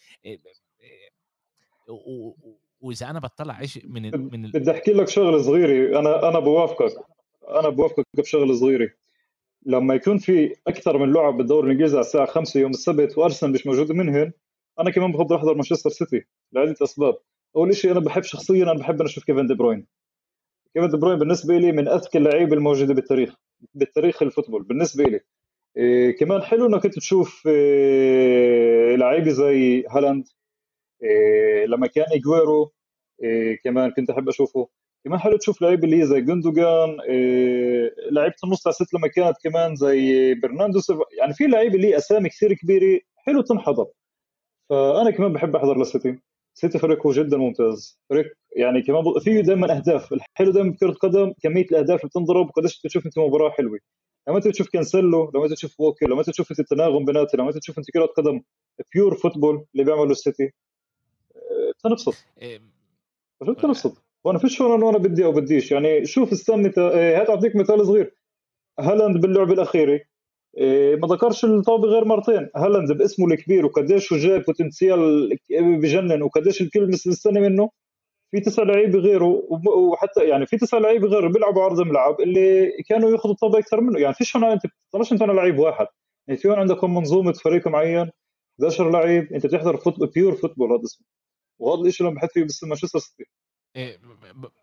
وإذا أنا بطلع شيء من من بدي أحكي لك شغلة صغيرة. أنا أنا بوافقك أنا بوافقك بشغله صغيرة. لما يكون في أكثر من لعب بالدوري الإنجليزي على الساعة 5 يوم السبت وأرسنال مش موجود منهن أنا كمان بفضل أحضر مانشستر سيتي لعدة أسباب. أول شيء أنا بحب شخصيا أنا بحب أنا أشوف كيفن دي بروين. كيفن دي بروين بالنسبة لي من أذكى اللعيبة الموجودة بالتاريخ بالتاريخ ال football بالنسبة لي. إيه كمان حلو إنك تشوف إيه لعيبة زي هالاند إيه لما كان أجويرو إيه كمان كنت أحب أشوفه. كمان حلو تشوف لعيبة اللي هي زي جندوجان إيه لعيبة النص تاع سيتي لما كانت كمان زي برناردو يعني في لعيبة اللي أسامي كثير كبيرة حلو تنحضر. فأنا كمان بحب أحضر للسيتي. سيتي فريق هو جدا ممتاز. فريق يعني كمان فيه دائما أهداف. الحلو دائما بكره القدم كمية الأهداف اللي بتنضرب وقديش تشوف أنت مباراة حلوة. لما أنت تشوف كانسيلو لما أنت تشوف ووكر لما أنت تشوف التناغم بيناتهم لما أنت تشوف أنت كرة قدم pure football اللي بيعمله السيتي تنبسط. تنبسط. وأنا فيش هون أنا بدي أو بديش. يعني شوف استنى إيه، هات أعطيك مثال صغير. هالاند باللعبه الأخيرة إيه، ما دقرش الطابة غير مرتين. هالاند باسمه الكبير وقديش هو جاي ب potential بجنن وقديش الكل مستني منه. في تسع لعيبة غيره وحتى يعني في تسع لعيبة غيره بيلعبوا عرض الملعب اللي كانوا ياخذوا الطابة أكثر منه. يعني فيش هون أنت بتطلعش أنت لعيب واحد. يعني في هون عندكم منظومة فريق معين 11 لعيب أنت بتحضر football pure football هذا اسمه. وهذا الشيء اللي بحس فيه بس مانشستر سيتي. إيه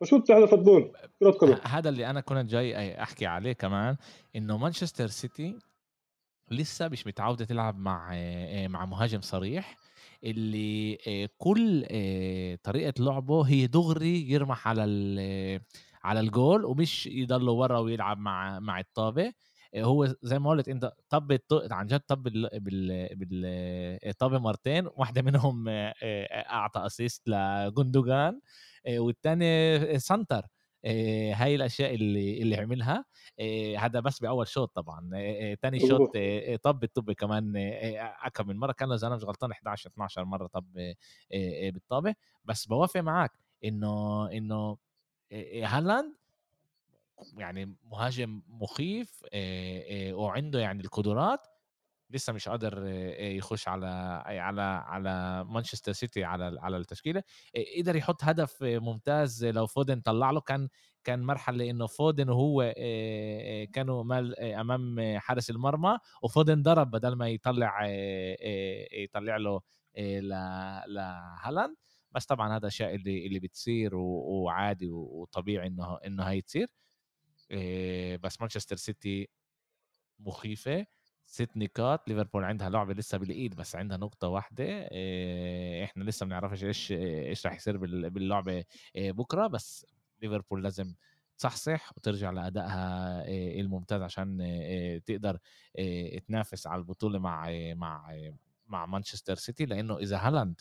شو بتحضر football كرة قدم. هذا اللي أنا كنت جاي أحكي عليه كمان إنه مانشستر سيتي لسه مش متعودة تلعب مع آه، مع مهاجم صريح. اللي كل طريقة لعبه هي دغري يرمح على على الجول ومش يضل ورا ويلعب مع مع الطابة. هو زي ما قلت انت طب عن جد طب بالطابه مرتين واحدة منهم أعطى assist لجندوجان والثاني center. هاي الأشياء اللي اللي عملها. هذا بس بأول شوط طبعا. ثاني شوط طب الطب كمان اكم من مرة. كان اذا أنا مش غلطان 11 12 مرة طب بالطابة. بس بوافق معك إنه إنه هالاند يعني مهاجم مخيف وعنده يعني القدرات لسه مش قادر يخش على على على مانشستر سيتي على على التشكيلة. قدر يحط هدف ممتاز لو فودن طلع له. كان كان مرحلة انه فودن وهو كانوا أمام حارس المرمى وفودن ضرب بدل ما يطلع يطلع له لهالاند بس طبعا هذا الشيء اللي اللي بتصير وعادي وطبيعي إنه إنه هي تصير. بس مانشستر سيتي مخيفة. ست نقاط ليفربول عندها لعبة لسه بالإيد بس عندها نقطة واحدة إحنا لسه ما بنعرفش إيش إيش راح يصير باللعبة بكرة بس ليفربول لازم تصحصح وترجع لأدائها الممتاز عشان تقدر تنافس على البطولة مع مع مع مانشستر سيتي لأنه إذا هالاند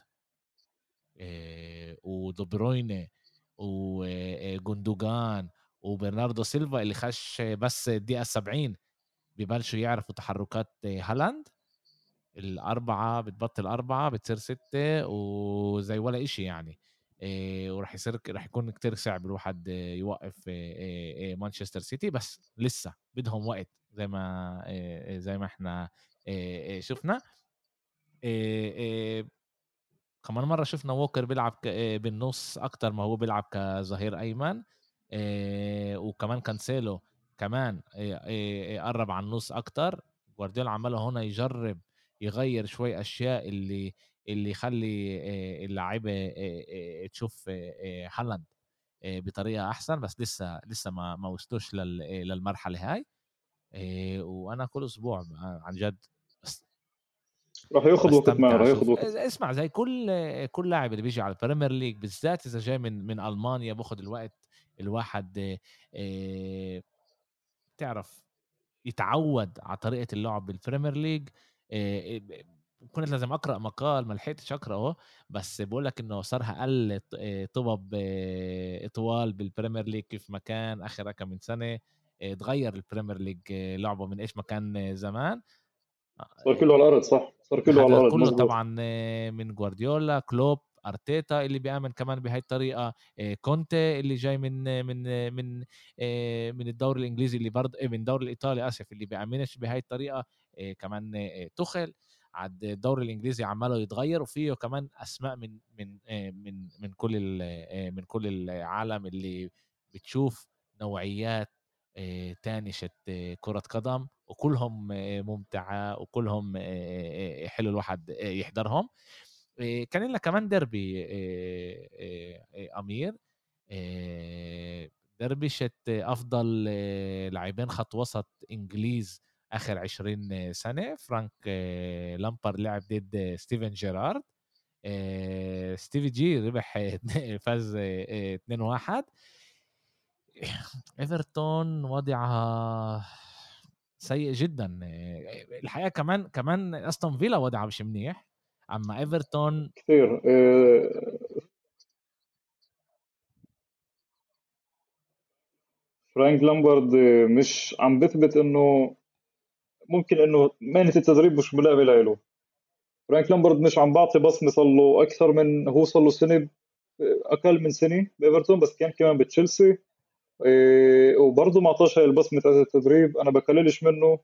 ودي بروينة وجندوجان وبرناردو سيلفا اللي خش بس الدقيقة 70 ببلشوا يعرفوا تحركات هالاند الأربعة بتبطل أربعة بتصير ستة وزي ولا إشي يعني. إيه وراح يصير راح يكون كتير صعب الواحد يوقف إيه مانشستر سيتي بس لسه بدهم وقت زي ما إيه زي ما إحنا شفنا. كمان مرة شفنا ووكر بيلعب بالنص أكتر ما هو بيلعب كظهير أيمن. وكمان كانسيلو كمان يقرب على النص أكتر جوارديولا عماله هنا يجرب يغير شوي أشياء اللي اللي يخلي اللعيبة تشوف هالاند بطريقة أحسن بس لسه لسه ما ما وصلوش للمرحلة هاي وأنا كل أسبوع عن جد راح ياخذ وقت معه راح ياخذ وقت. اسمع زي كل كل لاعب اللي بيجي على البريمير ليج بالذات إذا جاي من من ألمانيا باخذ الوقت الواحد تعرف يتعود على طريقة اللعب بالبريمير ليج كنت لازم أقرأ مقال ما لحقتش اقراه بس بقول لك إنه صار أقل طبب طوال بالبريمير ليج كيف ما كان آخر كم من سنة تغير ال Premier League لعبه من إيش ما كان زمان صار كله على الأرض صح صار كله على الأرض كله مزبوط. طبعا من جوارديولا كلوب أرتيتا اللي بيأمن كمان بهاي الطريقة كونتي اللي جاي من من من من الدوري الإنجليزي اللي برضه من الدوري الايطالي آسف اللي بيأمنش بهاي الطريقة كمان تخيل عاد الدوري الإنجليزي عماله يتغير وفيه كمان أسماء من من من من كل من كل العالم اللي بتشوف نوعيات تانشة كرة قدم وكلهم ممتعة وكلهم حلو الواحد يحضرهم. كان لنا كمان ديربي أمير ديربي شت أفضل لاعبين خط وسط إنجليز آخر 20 سنة. فرانك لامبرد لعب ضد ستيفن جيرارد. ستيفي جي ربح فاز 2-1 إيفرتون وضعها سيء جدا. الحقيقة كمان كمان أستون فيلا وضعها مش منيح. أما إيفرتون كثير فرانك لامبرد مش عم بثبت إنه ممكن إنه مهنه التدريب مش ملائمة له فرانك لامبرد مش عم بعطي بصمة صار له أكثر من هو صار له سنه أقل من سنة بإيفرتون بس كان كمان بتشيلسي وبرضه ما اعطاش هاي البصمة تاعت التدريب. أنا بقللش منه.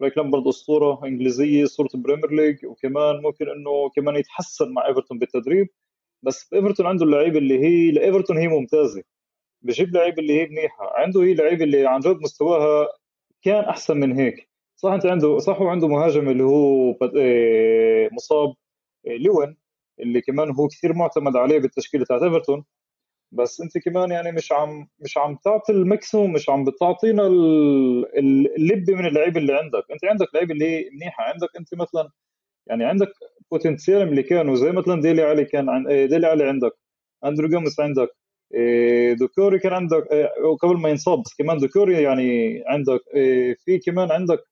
فرانك لامبرد أسطورة إنجليزية اسطوره ال Premier League وكمان ممكن إنه كمان يتحسن مع ايفرتون بالتدريب. بس ايفرتون عنده اللعيبة اللي هي لايفرتون هي ممتازة. بجيب لعيبة اللي هي منيحة. عنده هي لعيبة اللي عن جد مستواها كان أحسن من هيك. صح أنت عنده صح هو عنده مهاجم اللي هو إيه، مصاب إيه، لوين اللي كمان هو كثير معتمد عليه بالتشكيلة تاعت ايفرتون بس انت كمان يعني مش عم مش عم تعطي ال maximum مش عم بتعطينا اللب من اللعيبه اللي عندك. انت عندك لعيبه اللي منيحة عندك انت مثلا يعني عندك potential اللي كانوا زي مثلا ديلي علي كان عن إيه، ديلي علي عندك أندريه جوميس عندك إيه، دوكوري كان عندك قبل ما ينصاب كمان دوكوري يعني عندك في كمان عندك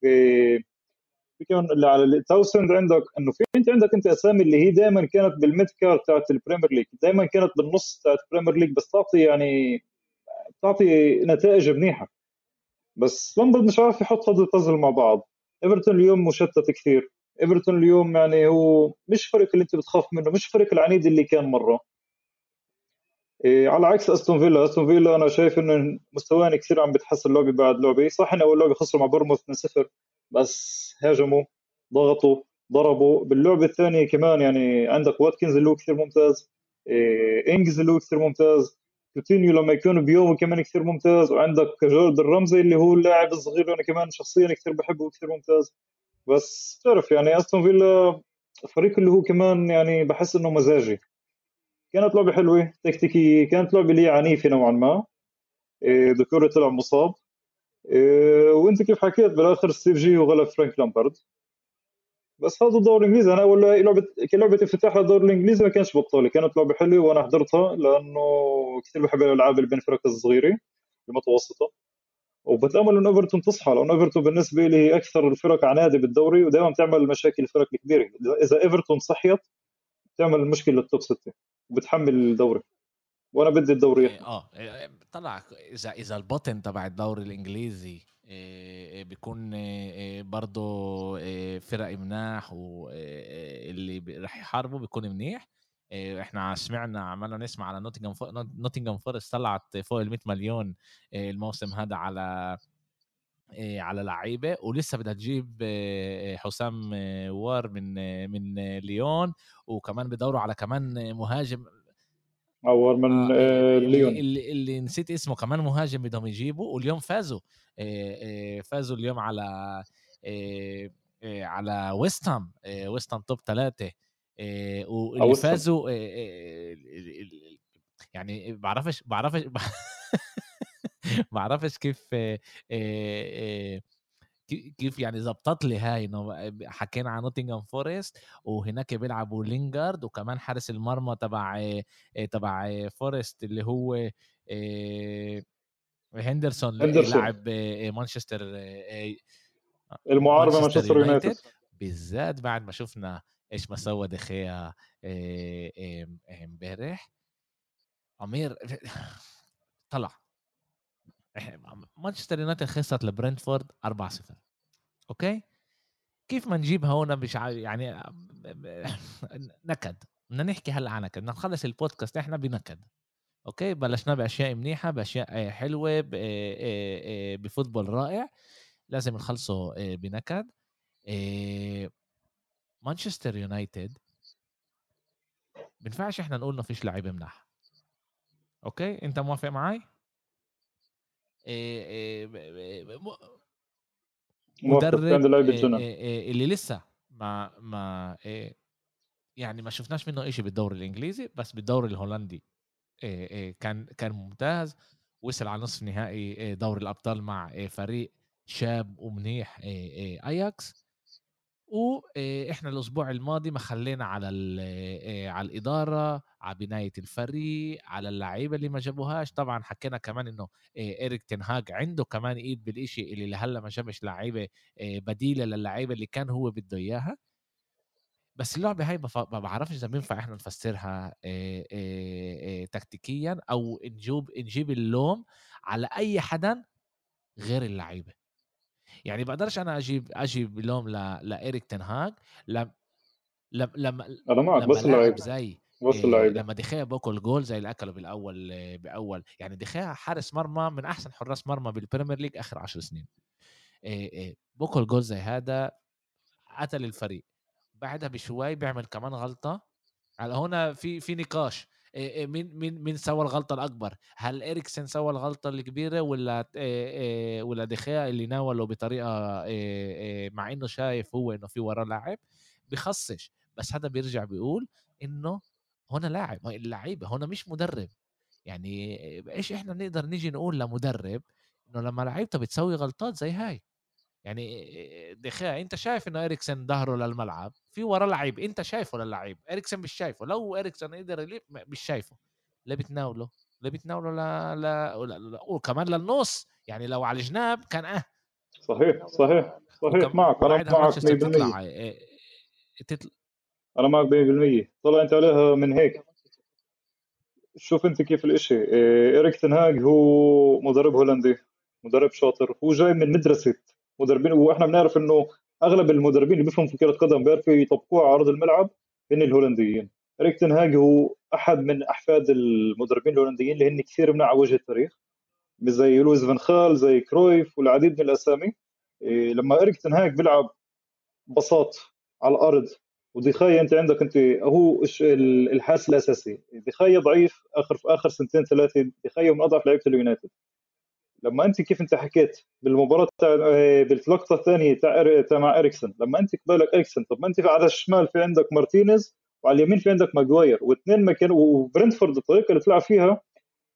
في كمان اللي على التاونسند عندك إنه في أنت عندك أنت أسامي اللي هي دائما كانت بال mid card تاعت ال Premier League دائما كانت بالنص تاعت ال Premier League بس تعطي يعني تعطي نتائج منيحة. بس لامبرد مش عارف يحط هذا البازل مع بعض. إيفرتون اليوم مشتت كثير. إيفرتون اليوم يعني هو مش فريق اللي أنت بتخاف منه مش فريق العنيد اللي كان مرة. إيه على عكس أستون فيلا. أستون فيلا أنا شايف إنه مستواه كثير عم بتحسن لعبة بعد لعبة. صح إنه أول لعبة خسروا مع بورنموث 2-0 بس هاجموا ضغطوا ضربوا. باللعبة الثانية كمان يعني عندك واتكنز اللي هو كثير ممتاز إيه إنجز اللي هو كثير ممتاز كوتينيو لما يكون بيومه كمان كثير ممتاز وعندك جوردن رمزي اللي هو اللاعب الصغير أنا كمان شخصيا كثير بحبه وكثير ممتاز. بس تعرف يعني أستون فيلا فريق اللي هو كمان يعني بحس إنه مزاجي. كانت لعبة حلوة تكتيكية كانت لعبة اللي عنيفة نوعا ما. إيه دكوري طلع مصاب. وانت كيف حكيت؟ بالآخر ستيفي جي وغلب فرانك لامبرد بس هذا الدوري الانجليزي أنا اول لعبه كلعبه افتتاح للدوري الانجليزي ما كانش بطوله كانت لعبة حلوة وأنا حضرتها لأنه كثير بحب الألعاب اللي بين فرق الصغيره المتوسطة. وبتأمل إنه إيفرتون تصحى لأنه إيفرتون بالنسبة لي هي أكثر الفرق عناده بالدوري ودائما بتعمل مشاكل الفرق الكبيرة. اذا إيفرتون صحيت بتعمل مشكله لل top ستة وبتحمل الدوري. وأنا بدي الدوري إيه، آه إيه، طلع إذا إذا ال bottom تبع الدوري الإنجليزي إيه، بيكون برضه فرق مناح واللي رح يحاربوا بيكون منيح. إحنا سمعنا عمالنا نسمع على نوتنغهام نوتنغهام فورست طلعت فوق ال 100 مليون الموسم هذا على على لعيبة ولسه بدها تجيب حسام وار من من ليون وكمان بدوروا على كمان مهاجم. اور من آه ليون. اللي, اللي نسيت اسمه كمان مهاجم بدهم يجيبوا واليوم فازوا. فازوا اليوم على على ويست هام ويست هام top ثلاثة واللي فازوا يعني بعرفش بعرفش بعرفش كيف كيف يعني زبطت لي هاي إنه حكينا عن نوتنغهام فورست وهناك بيلعبوا لينجارد وكمان حارس المرمى تبع تبع فورست اللي هو هندرسون لاعب مانشستر المعارضة مانشستر يونايتد بالذات بعد ما شفنا إيش ما سوى دخيا امبارح. أمير طلع. مانشستر يونايتد خسرت لبرنتفورد 4-0 okay؟ كيف ما نجيبها هنا مش يعني نكد. بدنا نحكي هلأ عن نكد. بدنا نخلص البودكاست إحنا بنكد. okay؟ بلشنا بأشياء منيحة بأشياء حلوة ب football رائع. لازم نخلصه بنكد. مانشستر يونايتد بينفعش إحنا نقول إنه فيش لعيبة مناح. okay؟ أنت موافق معي مدرب اللي لسه ما ما يعني ما شفناش منه إشي بالدوري الإنجليزي بس بالدوري الهولندي كان كان ممتاز. وصل على نصف نهائي دوري الأبطال مع فريق شاب ومنيح اياكس وإحنا الأسبوع الماضي ما خلينا على على الإدارة على بناية الفريق على اللعيبة اللي ما جابوهاش. طبعا حكينا كمان إنه إيريك تنهاج عنده كمان إيد بالإشي اللي لهلا ما جابش لعيبة بديلة للعيبة اللي كان هو بده إياها. بس اللعبة هاي ما بعرفش إذا بينفع إحنا نفسرها تكتيكيا أو نجيب نجيب اللوم على أي حدا غير اللعيبة. يعني بقدرش أنا أجيب أجيب لوم ل... لإيريك تنهاج لما لما لما أنا معك بس اللعيبة زي بص اللعيبة. لما دخيا باكل جول زي اللي أكله بالأول بأول يعني دخيا حارس مرمى من أحسن حراس مرمى بال Premier League آخر عشر سنين. باكل جول زي هذا قتل الفريق. بعدها بشوي بيعمل كمان غلطة. على هنا في في نقاش. مين مين مين سوى الغلطة الأكبر؟ هل اريكسن سوى الغلطة الكبيرة ولا ولا دخيا اللي ناوله بطريقة مع إنه شايف هو إنه في وراه لاعب بخصش بس هذا بيرجع بيقول إنه هنا لاعب اللعيبة هنا مش مدرب. يعني إيش إحنا نقدر نيجي نقول لمدرب إنه لما لعيبته بتسوي غلطات زي هاي؟ يعني دخيا انت شايف إنه إريكسن ظهره للملعب؟ في ورا لعيب انت شايفه للعيب إريكسن مش شايفه لو إريكسن قدر يليب مش شايفه. ليه بتناوله ليه بتناوله ل... ل... ل... وكمان للنص يعني لو على الجناب كان أه. صحيح صحيح صحيح. معك أنا معك 100% تطلع... إيه... تطلع أنا معك 100% طلع أنت عليها من هيك. شوف أنت كيف الإشي إيه... تنهاج هو مدرب هولندي مدرب شاطر هو جاي من مدرسة. مدربين وإحنا بنعرف إنه أغلب المدربين اللي بيفهموا في كرة قدم بيعرفوا يطبقوها على أرض الملعب هن الهولنديين. اريك تنهاج هو أحد من أحفاد المدربين الهولنديين اللي هن كثير من على وجه التاريخ زي لويس فان خال زي كرويف والعديد من الأسامي. إيه لما اريك تنهاج بيلعب باصات على الأرض وديخايا أنت عندك أنت هو الحارس الأساسي. ديخايا ضعيف آخر في آخر سنتين ثلاثة ديخايا من أضعف لعيبة اليونايتد. لما انت كيف انت حكيت بالمباراة تاع آه، باللقطه الثانية تاع تاع مع اريكسن لما انت قبالك اريكسن طب ما انت على الشمال في عندك مارتينيز وعلى اليمين في عندك ماجواير واثنين ما كانوا وبرنتفورد الطريقة اللي تلعب فيها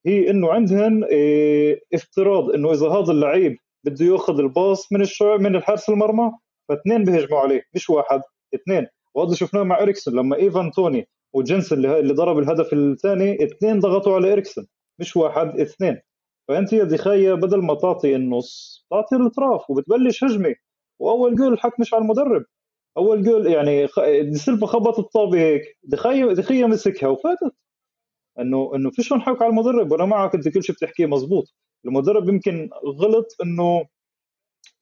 هي إنه عندهن آه افتراض إنه إذا هذا اللعيب بده يأخذ ال pass من الشع من الحارس المرمى فاثنين بيهجموا عليه مش واحد اثنين. وهذا شفناه مع اريكسن لما إيفان توني وجنسن اللي, ضرب الهدف الثاني اثنين ضغطوا على اريكسن مش واحد اثنين. فأنت يا دخيا بدل ما تعطي النص تعطي الأطراف وبتبلش هجمة. وأول جول الحق مش على المدرب. أول جول يعني دي سيلفا خبط الطابه هيك. دخيا دخيا مسكها وفاتت. إنه إنه فيش نحكي على المدرب. وأنا معك أنت كل شيء بتحكيه مزبوط. المدرب يمكن غلط إنه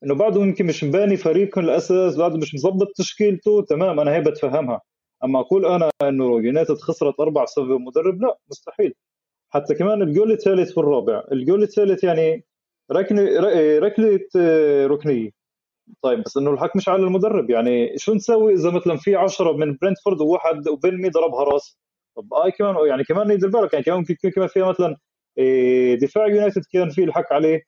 إنه بعده يمكن مش مباني فريقه الاساس بعده مش مظبط تشكيلته. تمام أنا هي بتفهمها. أما أقول أنا إنه يونايتد خسرت أربع بسبب المدرب لا مستحيل. حتى كمان الجول الثالث والرابع. الجول الثالث يعني ركنه ركلة آه، ركنية. طيب بس إنه الحق مش على المدرب. يعني شو نسوي إذا مثلا في 10 من برنتفورد وواحد وبينمي ضربها راس؟ طب آي كمان يعني كمان يدير بالك. يعني كمان ممكن كمان فيها مثلا آه، دفاع يونايتد كان فيه الحق عليه.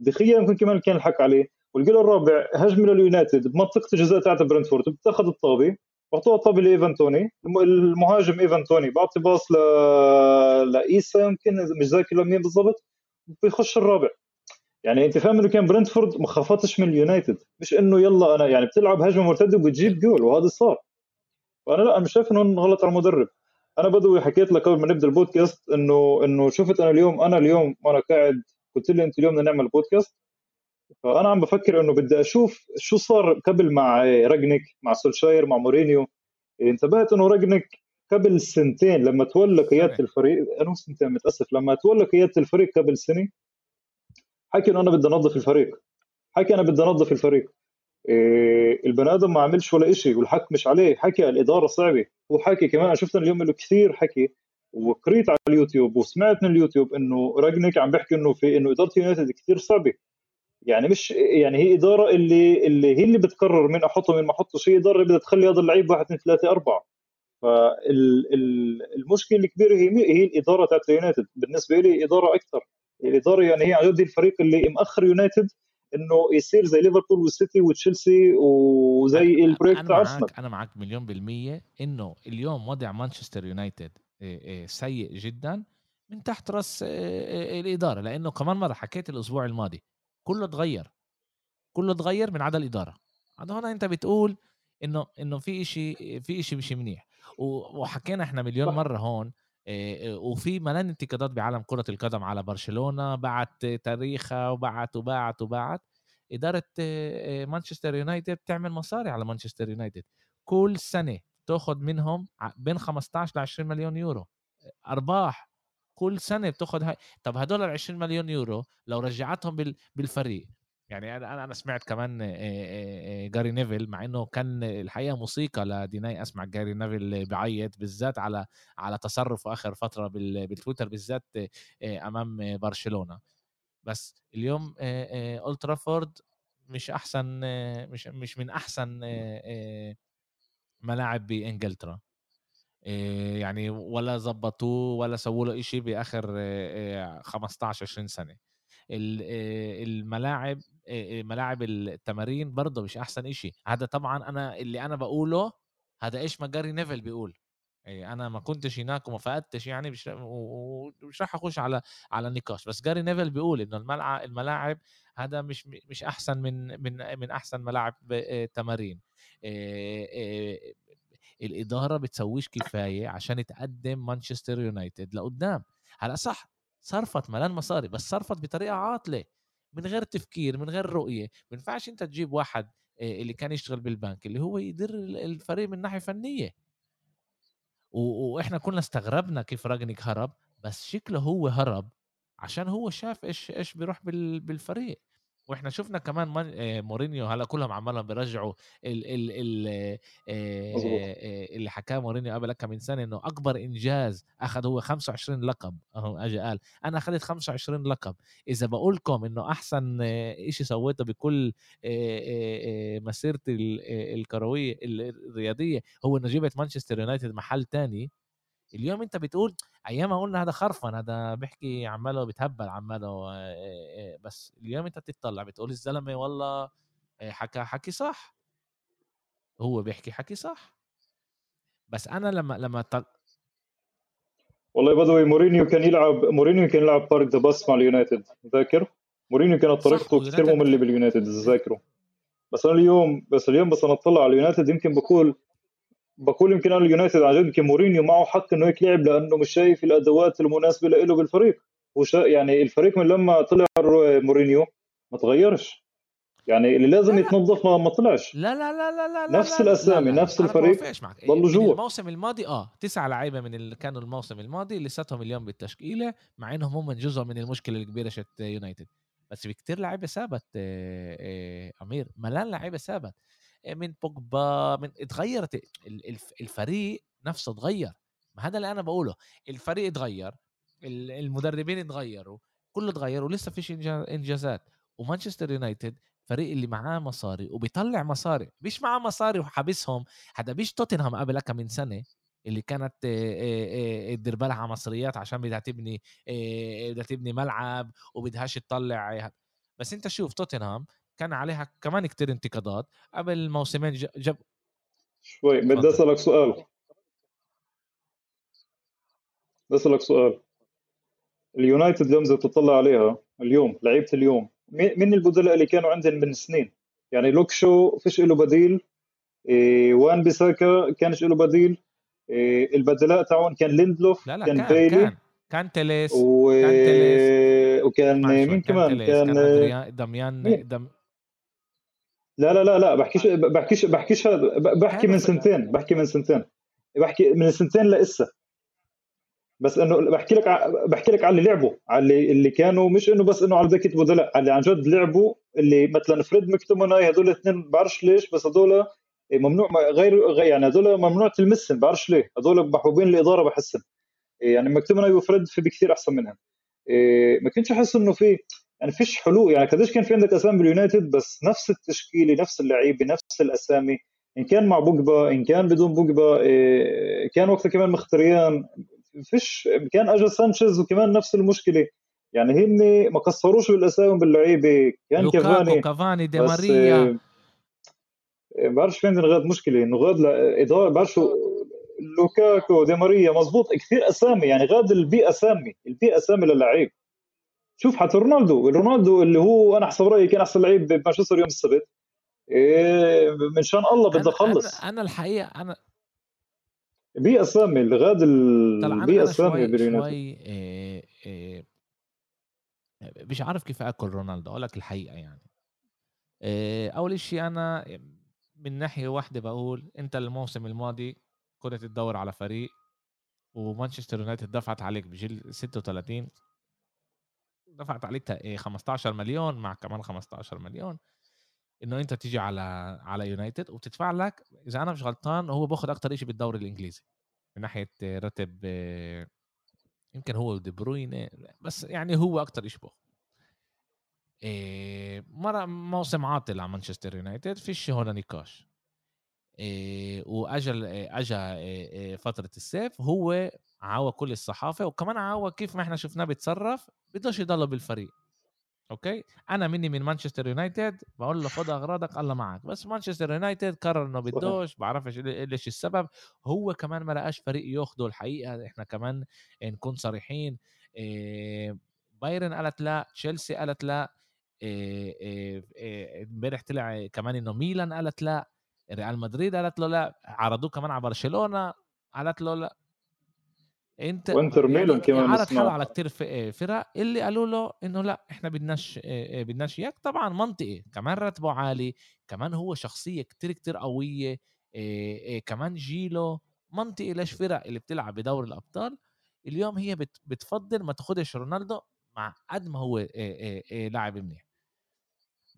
دخيا يمكن كمان كان الحق عليه. والجول الرابع هجمة لليونايتد. بمنطقة الجزاء تاعت برنتفورد بتاخذ الطابة. بعطوها طابه لايفان توني. المهاجم ايفان توني بعطي pass ل... لإيسا يمكن مش ذاكر لمين بالضبط بيخش الرابع. يعني أنت فاهم إنه كان برنتفورد ما خافتش من اليونايتد. مش إنه يلا أنا يعني بتلعب هجمة مرتدة وبتجيب جول وهذا صار. فأنا لا مش شايف إنه غلط على المدرب. أنا بدوي حكيت لك قبل ما نبدأ البودكاست انه إنه شفت أنا اليوم أنا اليوم وأنا قاعد قلت لي أنت اليوم بدنا نعمل بودكاست فأنا عم بفكر إنه بدي أشوف شو صار قبل مع رجنك مع سولشاير مع مورينيو. انتبهت إنه رجنك قبل سنتين لما تولى قياده الفريق أنا سنتين متأسف لما تولى قياده الفريق قبل سنة حكي إنه أنا بدي أنظف الفريق. حكي أنا بدي أنظف الفريق. إيه البني آدم ما عملش ولا شيء والحق مش عليه. حكي الإدارة صعبة. وحكي كمان شفت اليوم له كثير حكي وقريت على اليوتيوب وسمعت من اليوتيوب إنه راجنيك عم بيحكي إنه في إنه إدارة يونايتد كثير صعبة. يعني مش يعني هي إدارة اللي اللي هي اللي بتقرر مين أحطه مين ما أحطه هي إدارة اللي بدها تخلي هذا اللعيب واحد اثنين ثلاثة أربعة. فالمشكلة الكبيرة هي هي الإدارة تاعت يونايتد بالنسبة لي إدارة أكثر. الإدارة يعني هي عن جد الفريق اللي مأخر يونايتد إنه يصير زي ليفربول والسيتي وتشيلسي وزي ال project أنا معك أنا معك مليون بالمية إنه اليوم وضع مانشستر يونايتد سيء جدا من تحت رأس الإدارة لأنه كمان مرة حكيت الأسبوع الماضي كله تغير كله تغير من عدا الإدارة. هذا هنا أنت بتقول إنه إنه في شيء في شيء مش منيح. وحكينا إحنا مليون مرة هون وفي ملان انتقادات بعالم كرة القدم على برشلونة بعت تاريخها وبعت وبعت وبعت. إدارة مانشستر يونايتد بتعمل مصاري على مانشستر يونايتد. كل سنة تاخذ منهم بين 15 ل 20 مليون يورو. أرباح. كل سنة بتاخذ هاي طب هدول ال 20 مليون يورو لو رجعتهم بالفريق يعني أنا أنا سمعت كمان جاري نيفل مع إنه كان الحقيقة موسيقى لدينيي أسمع جاري نيفل بعيط بالذات على على تصرفه آخر فترة بالتويتر بالذات أمام برشلونة. بس اليوم أولد ترافورد مش أحسن مش مش من أحسن ملاعب بإنجلترا. يعني ولا زبطوه ولا سووا له شيء بآخر 15 20 سنة. الملاعب ملاعب التمارين برضه مش أحسن إشي. هذا طبعا أنا اللي أنا بقوله هذا إيش ما جاري نيفل بيقول. أنا ما كنتش هناك وما فقدتش يعني مش راح أخش على على النقاش بس جاري نيفل بيقول إنه الملعب الملاعب هذا مش مش أحسن من من من أحسن ملاعب تمارين. الإدارة بتسويش كفاية عشان تقدم مانشستر يونايتد لقدام. هلا صح صرفت ملان مصاري بس صرفت بطريقة عاطلة من غير تفكير من غير رؤية. ما ينفعش أنت تجيب واحد اللي كان يشتغل بالبنك اللي هو يدير الفريق من ناحية فنية. وإحنا كنا استغربنا كيف راجنيك هرب بس شكله هو هرب عشان هو شاف إيش إيش بيروح بالفريق. وإحنا شفنا كمان من آه، مورينيو هلأ كلهم عمالهم بيرجعوا ال ال ال آه، آه، اللي حكاه مورينيو قبل كم من سنة إنه أكبر إنجاز أخذ هو 25 لقب اجى قال. أنا أخذت 25 لقب. إذا بقول لكم إنه أحسن شيء سويته بكل مسيرتي الكروية الرياضية هو إنه جبت مانشستر يونايتد محل تاني. اليوم أنت بتقول أيام قلنا هذا خرفن هذا بيحكي عماله بتهبل عماله بس اليوم أنت بتطلع بتقول الزلمة والله حكى حكي صح. هو بيحكي حكي صح. بس أنا لما لما طل... والله بدوي مورينيو كان يلعب مورينيو كان يلعب park the bus مع اليونايتد ذاكر مورينيو كانت طريقته كثير مملة باليونايتد تذكره بس أنا اليوم بس اليوم بس أنا أطلع على اليونايتد يمكن بقول بقول يمكن أنا اليونايتد عن جد يمكن مورينيو معه حق إنه هيك لعب لأنه مش شايف الأدوات المناسبة له بالفريق. وشا يعني الفريق من لما طلع مورينيو ما تغيرش. يعني اللي لازم يتنظف ما, ما طلعش. لا لا لا لا لا نفس الأسامي لا لا. نفس الفريق. ضلوا جوا الموسم الماضي آه تسع لعيبة من اللي كانوا الموسم الماضي لساتهم اليوم بالتشكيلة مع إنهم هم جزء من المشكلة الكبيرة شت يونايتد. بس في كتير لعيبة ثابت آه، آه، أمير. ملان لعيبة ثابت. من بوجبا من اتغيرت الفريق نفسه اتغير. ما هذا اللي أنا بقوله. الفريق اتغير المدربين اتغيروا كله اتغير ولسه فيش إنجازات. ومانشستر يونايتد فريق اللي معاه مصاري وبيطلع مصاري. مش معاه مصاري وحابسهم. هذا مش توتنهام قبل كم من سنة اللي كانت تدير بالها مصريات عشان بدها تبني بدها تبني ملعب وبدهاش تطلع. بس أنت شوف توتنهام كان عليها كمان كتير انتقادات قبل موسمين. جاب شوي بدي أسألك سؤال. بدي أسألك سؤال. اليونايتد إذا تطلع عليها اليوم لعيبة اليوم مين البدلاء اللي كانوا عندهم من سنين؟ يعني لوكشو فيش له بديل. إيه وان بيساكا كانش له بديل. إيه البدلاء تاعون كان ليندلوف لا لا كان, كان بيلي كان كان تليس و... كان تليس وكان مين كمان؟ كان, كان دميان دم... لا لا لا لا بحكيش بحكيش بحكيش بحكي من سنتين بحكي من سنتين. بحكي من سنتين لإسا. بس إنه بحكي لك بحكي لك على اللي لعبوا على اللي, اللي كانوا مش إنه بس إنه على ذاك بدلاء على اللي عن جد لعبوا اللي مثلا فريد مكتومناي هدول الاثنين بعرفش ليش بس هدول ممنوع غير يعني هدول ممنوع تلمسهم بعرفش ليه. هدول محبوبين الاداره بحسن يعني مكتومناي وفريد في بكثير أحسن منهم. إيه، ما كنتش أحس إنه في يعني فيش حلول. يعني قديش كان في عندك أسامي باليونايتد بس نفس التشكيلة نفس اللعيبة نفس الأسامي. إن كان مع بوجبا إن كان بدون بوجبا إيه، كان وقتها كمان مختريان. فيش كان اجى سانشيز وكمان نفس المشكلة. يعني هن ما قصروش بالأسامي باللعيبة. كان كافاني كافاني دي ماريا. ما بعرفش فين غاد مشكلة. انه غاد إدارة بعرفش لوكاكو دي ماريا. مزبوط كثير أسامي. يعني غاد البي اسامي البي اسامي للعيب. شوف حتى رونالدو رونالدو اللي هو أنا حسب رأيي كان أحسن لعيب بمانشستر يوم السبت إيه من شان الله بدي اخلص أنا, أنا الحقيقة أنا بي اسامي لغاد البي اسامي باليونايتد إيه إيه مش عارف كيف أكل رونالدو أقول لك الحقيقة يعني. إيه أول شيء أنا من ناحية واحدة بقول أنت الموسم الماضي كنت تدور على فريق ومانشستر يونايتد دفعت عليك بجيل 36 دفعت عليك 15 مليون مع كمان 15 مليون. إنه أنت تيجي على على يونايتد وتدفع لك إذا أنا مش غلطان هو باخذ أكثر شيء بالدوري الإنجليزي. من ناحية راتب يمكن هو دي بروين بس يعني هو أكثر شيء باخذ مرة موسم عاطل على مانشستر يونايتد فيش هون نقاش. وأجل اجى فترة الصيف هو عاوى كل الصحافة وكمان عاوى كيف ما إحنا شفناه بيتصرف بدوش يضل بالفريق. okay؟ أنا مني من مانشستر يونايتد بقول له خذ أغراضك الله معك. بس مانشستر يونايتد قرر إنه بدوش بعرفش ليش السبب. هو كمان ما لقاش فريق ياخده الحقيقة. إحنا كمان نكون صريحين بايرن قالت لا تشيلسي قالت لا امبارح طلع كمان إنه ميلان قالت لا ريال مدريد قالت له لا عرضوه كمان على برشلونة قالت له لا. انت وانتر ميلان يعني كمان عرض حاله على كتير فرق اللي قالوا له إنه لا إحنا بدناش بدناش إياك. طبعا منطقي كمان راتبه عالي كمان هو شخصية كتير كتير قوية كمان جيله. منطقي ليش فرق اللي بتلعب بدوري الأبطال؟ اليوم هي بتفضل ما تاخدش رونالدو مع قد ما هو لاعب منيح.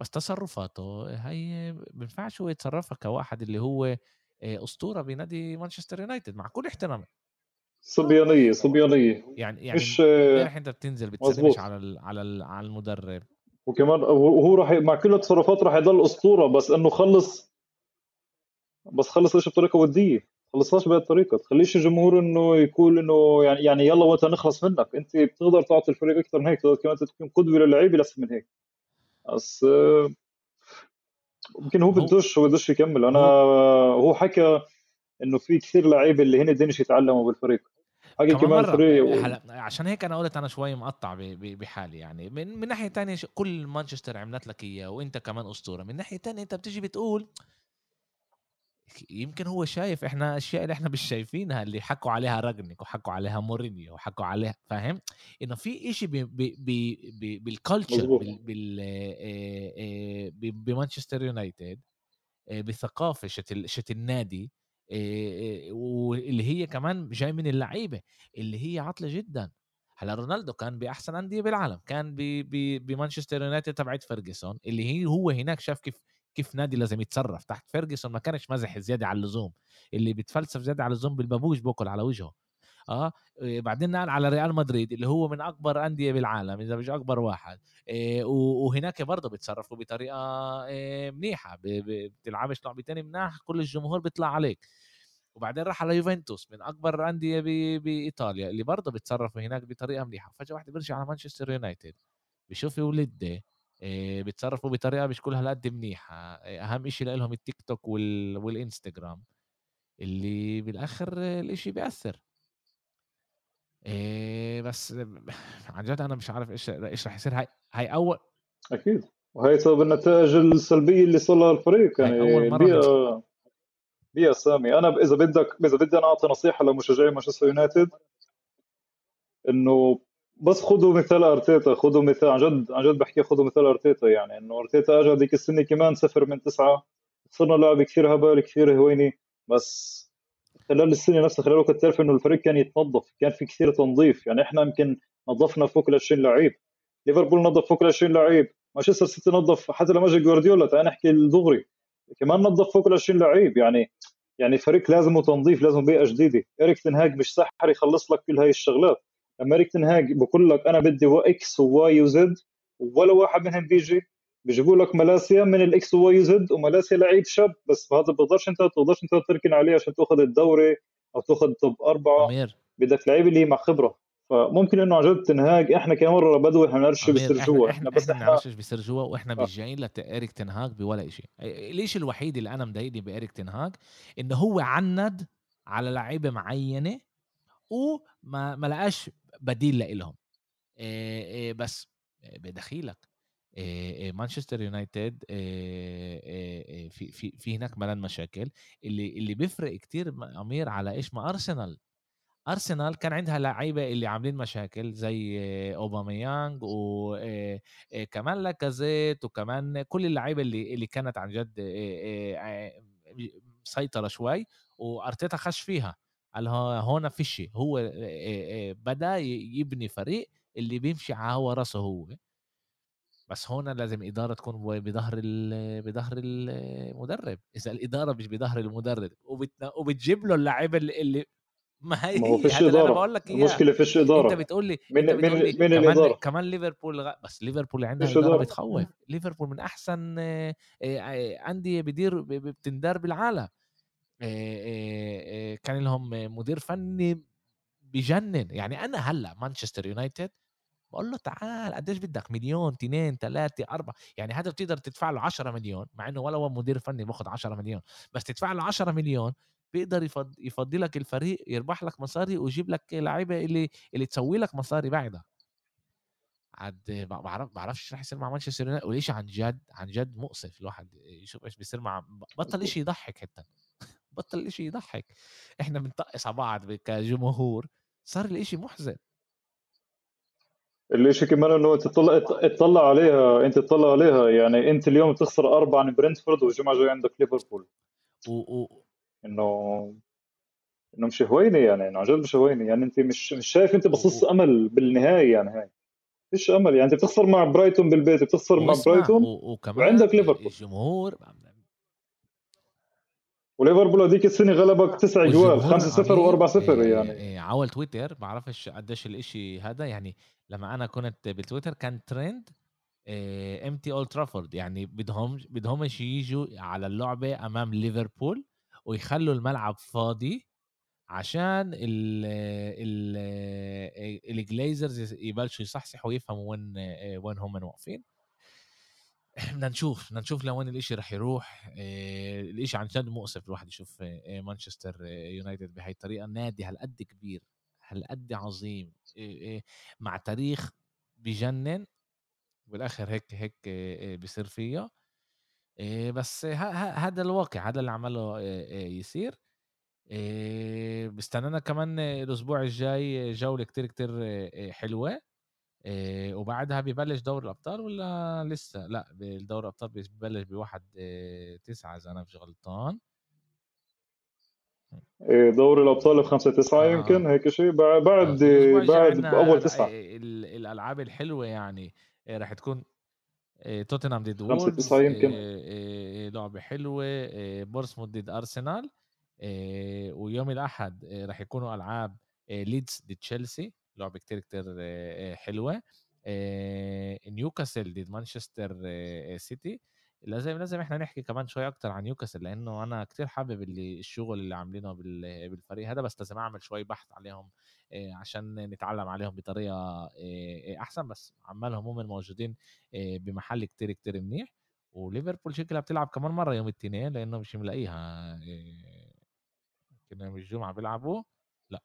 بس تصرفاته هي ما بينفعش هو يتصرفها كواحد اللي هو أسطورة بنادي مانشستر يونايتد مع كل احترامي. صبيانية صبيانية. يعني يعني مش امبارح انت بتنزل بتسلمش على ال على ال على المدرب. وكمان وهو راح مع كل التصرفات راح يضل أسطورة بس إنه خلص بس خلص إيش بطريقة ودية. خلصهاش بهي الطريقة. تخليش الجمهور إنه يقول إنه يعني يعني يلا وقت نخلص منك. أنت بتقدر تعطي الفريق أكثر من هيك تقدر كمان تكون قدوة للعيبه لسه من هيك. بس يمكن هو بدوش هو بدوش يكمل. أنا هو حكى إنه في كثير لعيبه اللي هن بدهنش يتعلموا بالفريق. حكي كمان فريق و... عشان هيك أنا قلت أنا شوي مقطع بحالي يعني. من, من ناحية تانية كل مانشستر عملت لك إياه وأنت كمان أسطورة. من ناحية تانية أنت بتيجي بتقول يمكن هو شايف إحنا أشياء اللي إحنا مش شايفينها اللي حكوا عليها رانجنيك وحكوا عليها مورينيو وحكوا عليها فاهم؟ إنه في إشي بال culture بال بمانشستر يونايتد بثقافة شت, شت النادي. واللي هي كمان جاي من اللعيبة اللي هي عاطلة جدا. هلأ رونالدو كان بأحسن أندية بالعالم كان بمانشستر يونايتد تبعت فيرجسون اللي هي هو هناك شاف كيف كيف نادي لازم يتصرف. تحت فيرجسون ما كانش مزح زيادة على اللزوم اللي بيتفلسف زيادة على اللزوم بالبابوش بوكل على وجهه. آه بعدين نقل على ريال مدريد اللي هو من أكبر أندية بالعالم إذا مش أكبر واحد. إيه وهناك برضه بيتصرفوا بطريقة إيه منيحة بتلعبش لعبتين مناح كل الجمهور بيطلع عليك. وبعدين راح على يوفنتوس من أكبر انديه بإيطاليا اللي برضه بيتصرفوا هناك بطريقة منيحه فجأة واحد بيرجع على مانشستر يونايتد بيشوف ولده إيه بيتصرفوا بطريقة مش كل هالقد منيحة. أهم شيء لهم التيك توك وال... والإنستغرام اللي بالآخر الإشي بيأثر. إيه بس عن جد أنا مش عارف إيش إيش رح يصير. هاي هاي أول أكيد. وهي سبب النتائج السلبية اللي صار لها الفريق يعني أول مرة بيئة بيئة سامي أنا إذا بدك إذا بدي أنا أعطي نصيحة لمشجعي مانشستر يونايتد إنه بس خذوا مثال أرتيتا خذوا مثال عن جد عن جد بحكي خذوا مثال أرتيتا يعني إنه أرتيتا اجى هذيك السنة كمان صفر من تسعة صرنا لاعب كثير هبال كثير هويني بس خلال السنة نفسها خلال الوقت تعرف إنه الفريق كان يتنظف كان في كثير تنظيف يعني إحنا يمكن نظفنا فوق ال 20 لعيب. ليفربول نظف فوق ال 20 لعيب مانشستر سيتي نظف حتى لما اجى جوارديولا تعال نحكي الدغري. كمان نظف فوق ال 20 لعيب يعني يعني فريق لازم تنظيف لازم بيئة جديدة. اريك تنهاج مش سحر يخلص لك كل هاي الشغلات. لما اريك تنهاج بقول لك أنا بدي إكس وواي وزد ولا واحد منهم بيجي بيجيبوا لك ملاسيا من الاكس وواي زد وملاسيا لعيب شاب بس هذا بتقدرش أنت بتقدرش أنت تركن عليه عشان تأخذ الدوري أو تأخذ توب أربعة. بدك لعيب اللي مع خبرة. فممكن إنه عن جد تنهاج. إحنا كمره بدوي حنرش بيصير جوا. إحنا, بس إحنا بنعرفش بيصير جوا وإحنا آه. مش جايين لإيريك تنهاج بولا شيء الشيء الوحيد اللي أنا مضايقني بإيريك تنهاج إنه هو عند على لعيبة معينة وما ما لقاش بديل لإلهم. بس بدخيلك. مانشستر يونايتد في في في هناك ملان مشاكل. اللي اللي بيفرق كتير أمير على إيش؟ ما أرسنال. أرسنال كان عندها لعيبة اللي عاملين مشاكل زي أوباميانج وكمان لاكازيت وكمان كل اللعيبة اللي اللي كانت عن جد مسيطرة شوي وأرتيتا خش فيها. قال هون فيش هو بدأ يبني فريق اللي بيمشي على هو راسه هو. بس هون لازم إدارة تكون بظهر بظهر المدرب. إذا الإدارة مش بظهر المدرب وبتجيب له اللعيبة اللي ما هي ما هو فيش اداره أنا بقول لك المشكلة فيش إدارة. انت بتقول لي من من, من كمان الإدارة. كمان ليفربول غ... بس ليفربول عندها إدارة. بتخوف ليفربول من أحسن أندية بدير بتندار بالعالم. كان لهم مدير فني بجنن يعني أنا هلأ مانشستر يونايتد بقول له تعال قديش بدك؟ مليون اثنين ثلاثة أربعة. يعني هذا بتقدر تدفع له 10 مليون مع إنه ولا هو مدير فني بأخذ 10 مليون. بس تدفع له 10 مليون بيقدر يفضي لك الفريق يربح لك مصاري ويجيب لك لعيبة اللي اللي تسوي لك مصاري بعدها عاد بعرف بعرفش إيش رح يصير مع مانشستر يونايتد وليش عن جد عن جد مؤسف الواحد يشوف إيش بيصير مع بطل شيء يضحك حتى. بطل شيء يضحك. إحنا بنطقس على بعض كجمهور. صار الإشي محزن. الإشي كمان إنه إنت تطلع تطلع عليها إنت تطلع عليها. يعني إنت اليوم تخسر أربعة من برنتفورد والجمعة جاي عندك ليفربول. و... و... إنه إنه مش هوينه يعني إنه عن جد مش هوينه يعني انت مش مش شايف انت بصص أمل بالنهاية يعني هاي. فيش أمل يعني انت بتخسر مع برايتون بالبيت بتخسر مع برايتون وكمان وعندك ليفربول. الجمهور وليفربول هذيك السنة غلبك تسع جوال 5 0 و4 0 يعني. إيه عول تويتر بعرفش قديش الإشي هذا. يعني لما أنا كنت بالتويتر كان trend empty Old Trafford يعني بدهم بدهمش يجوا على اللعبة أمام ليفربول. ويخلوا الملعب فاضي عشان ال ال الجليزرز يبلشوا يصحصحوا ويفهموا وين وين هم واقفين. بدنا نشوف بدنا نشوف لوين الإشي رح يروح. الإشي عن جد مؤسف الواحد يشوف مانشستر يونايتد بهي الطريقة. نادي هالقد كبير هالقد عظيم. مع تاريخ بجنن. بالاخر هيك هيك بيصير فيها بس هذا الواقع هذا اللي عمله يصير بستنانا كمان الأسبوع الجاي جولة كتير كتير حلوة. وبعدها ببلش دوري الأبطال ولا لسه؟ لأ دوري الأبطال ببلش بواحد تسعة إذا أنا مش غلطان. دوري الأبطال ب 5 9 آه. يمكن هيك شيء بعد بعد بعد باول تسعة. الألعاب الحلوة يعني راح تكون توتنهام ضد وولفز 5 9 يمكن لعبه حلوة بورسموث ضد أرسنال ويوم الأحد راح يكونوا ألعاب ليدز ضد تشيلسي لعبه كتير كتير حلوة نيوكاسل ضد مانشستر سيتي لازم لازم إحنا نحكي كمان شوي أكتر عن نيوكاسل لأنه أنا كتير حابب اللي الشغل اللي عاملينه بالفريق هذا بس لازم أعمل شوي بحث عليهم عشان نتعلم عليهم بطريقة أحسن. بس عمالهم هم موجودين بمحل كتير كتير منيح. وليفربول شكلها بتلعب كمان مرة يوم الاثنين لأنه مش ملاقيها كنا يوم الجمعة بيلعبوا. لأ.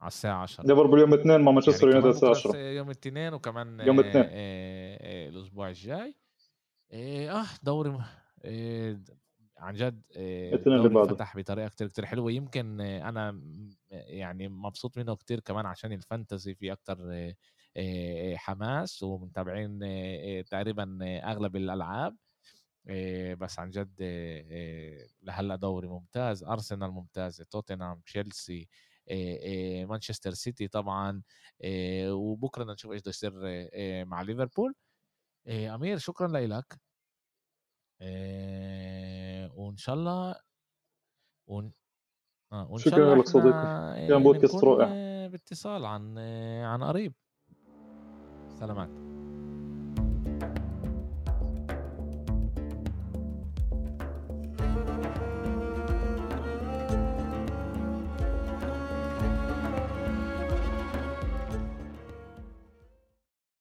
على الساعة 10 ليفربول يوم الاثنين مع مانشستر يعني يونايتد الساعة 10 يوم الاثنين وكمان يوم الاثنين الأسبوع الجاي. آه دوري عن جد اللي الدوري فتح بطريقة كتير كتير حلوة. يمكن أنا يعني مبسوط منه كتير كمان عشان الفانتزي في أكتر حماس ومتابعين تقريبا أغلب الألعاب. بس عن جد لهلأ دوري ممتاز. أرسنال ممتازه توتنهام تشيلسي مانشستر سيتي طبعا. وبكرة نشوف إيش بده يصير مع ليفربول. أمير شكرا لك وإن شاء الله ون... آه وإن شاء الله شكرا لك صديقي. كان بودكاست رائع. باتصال عن عن قريب. سلامات.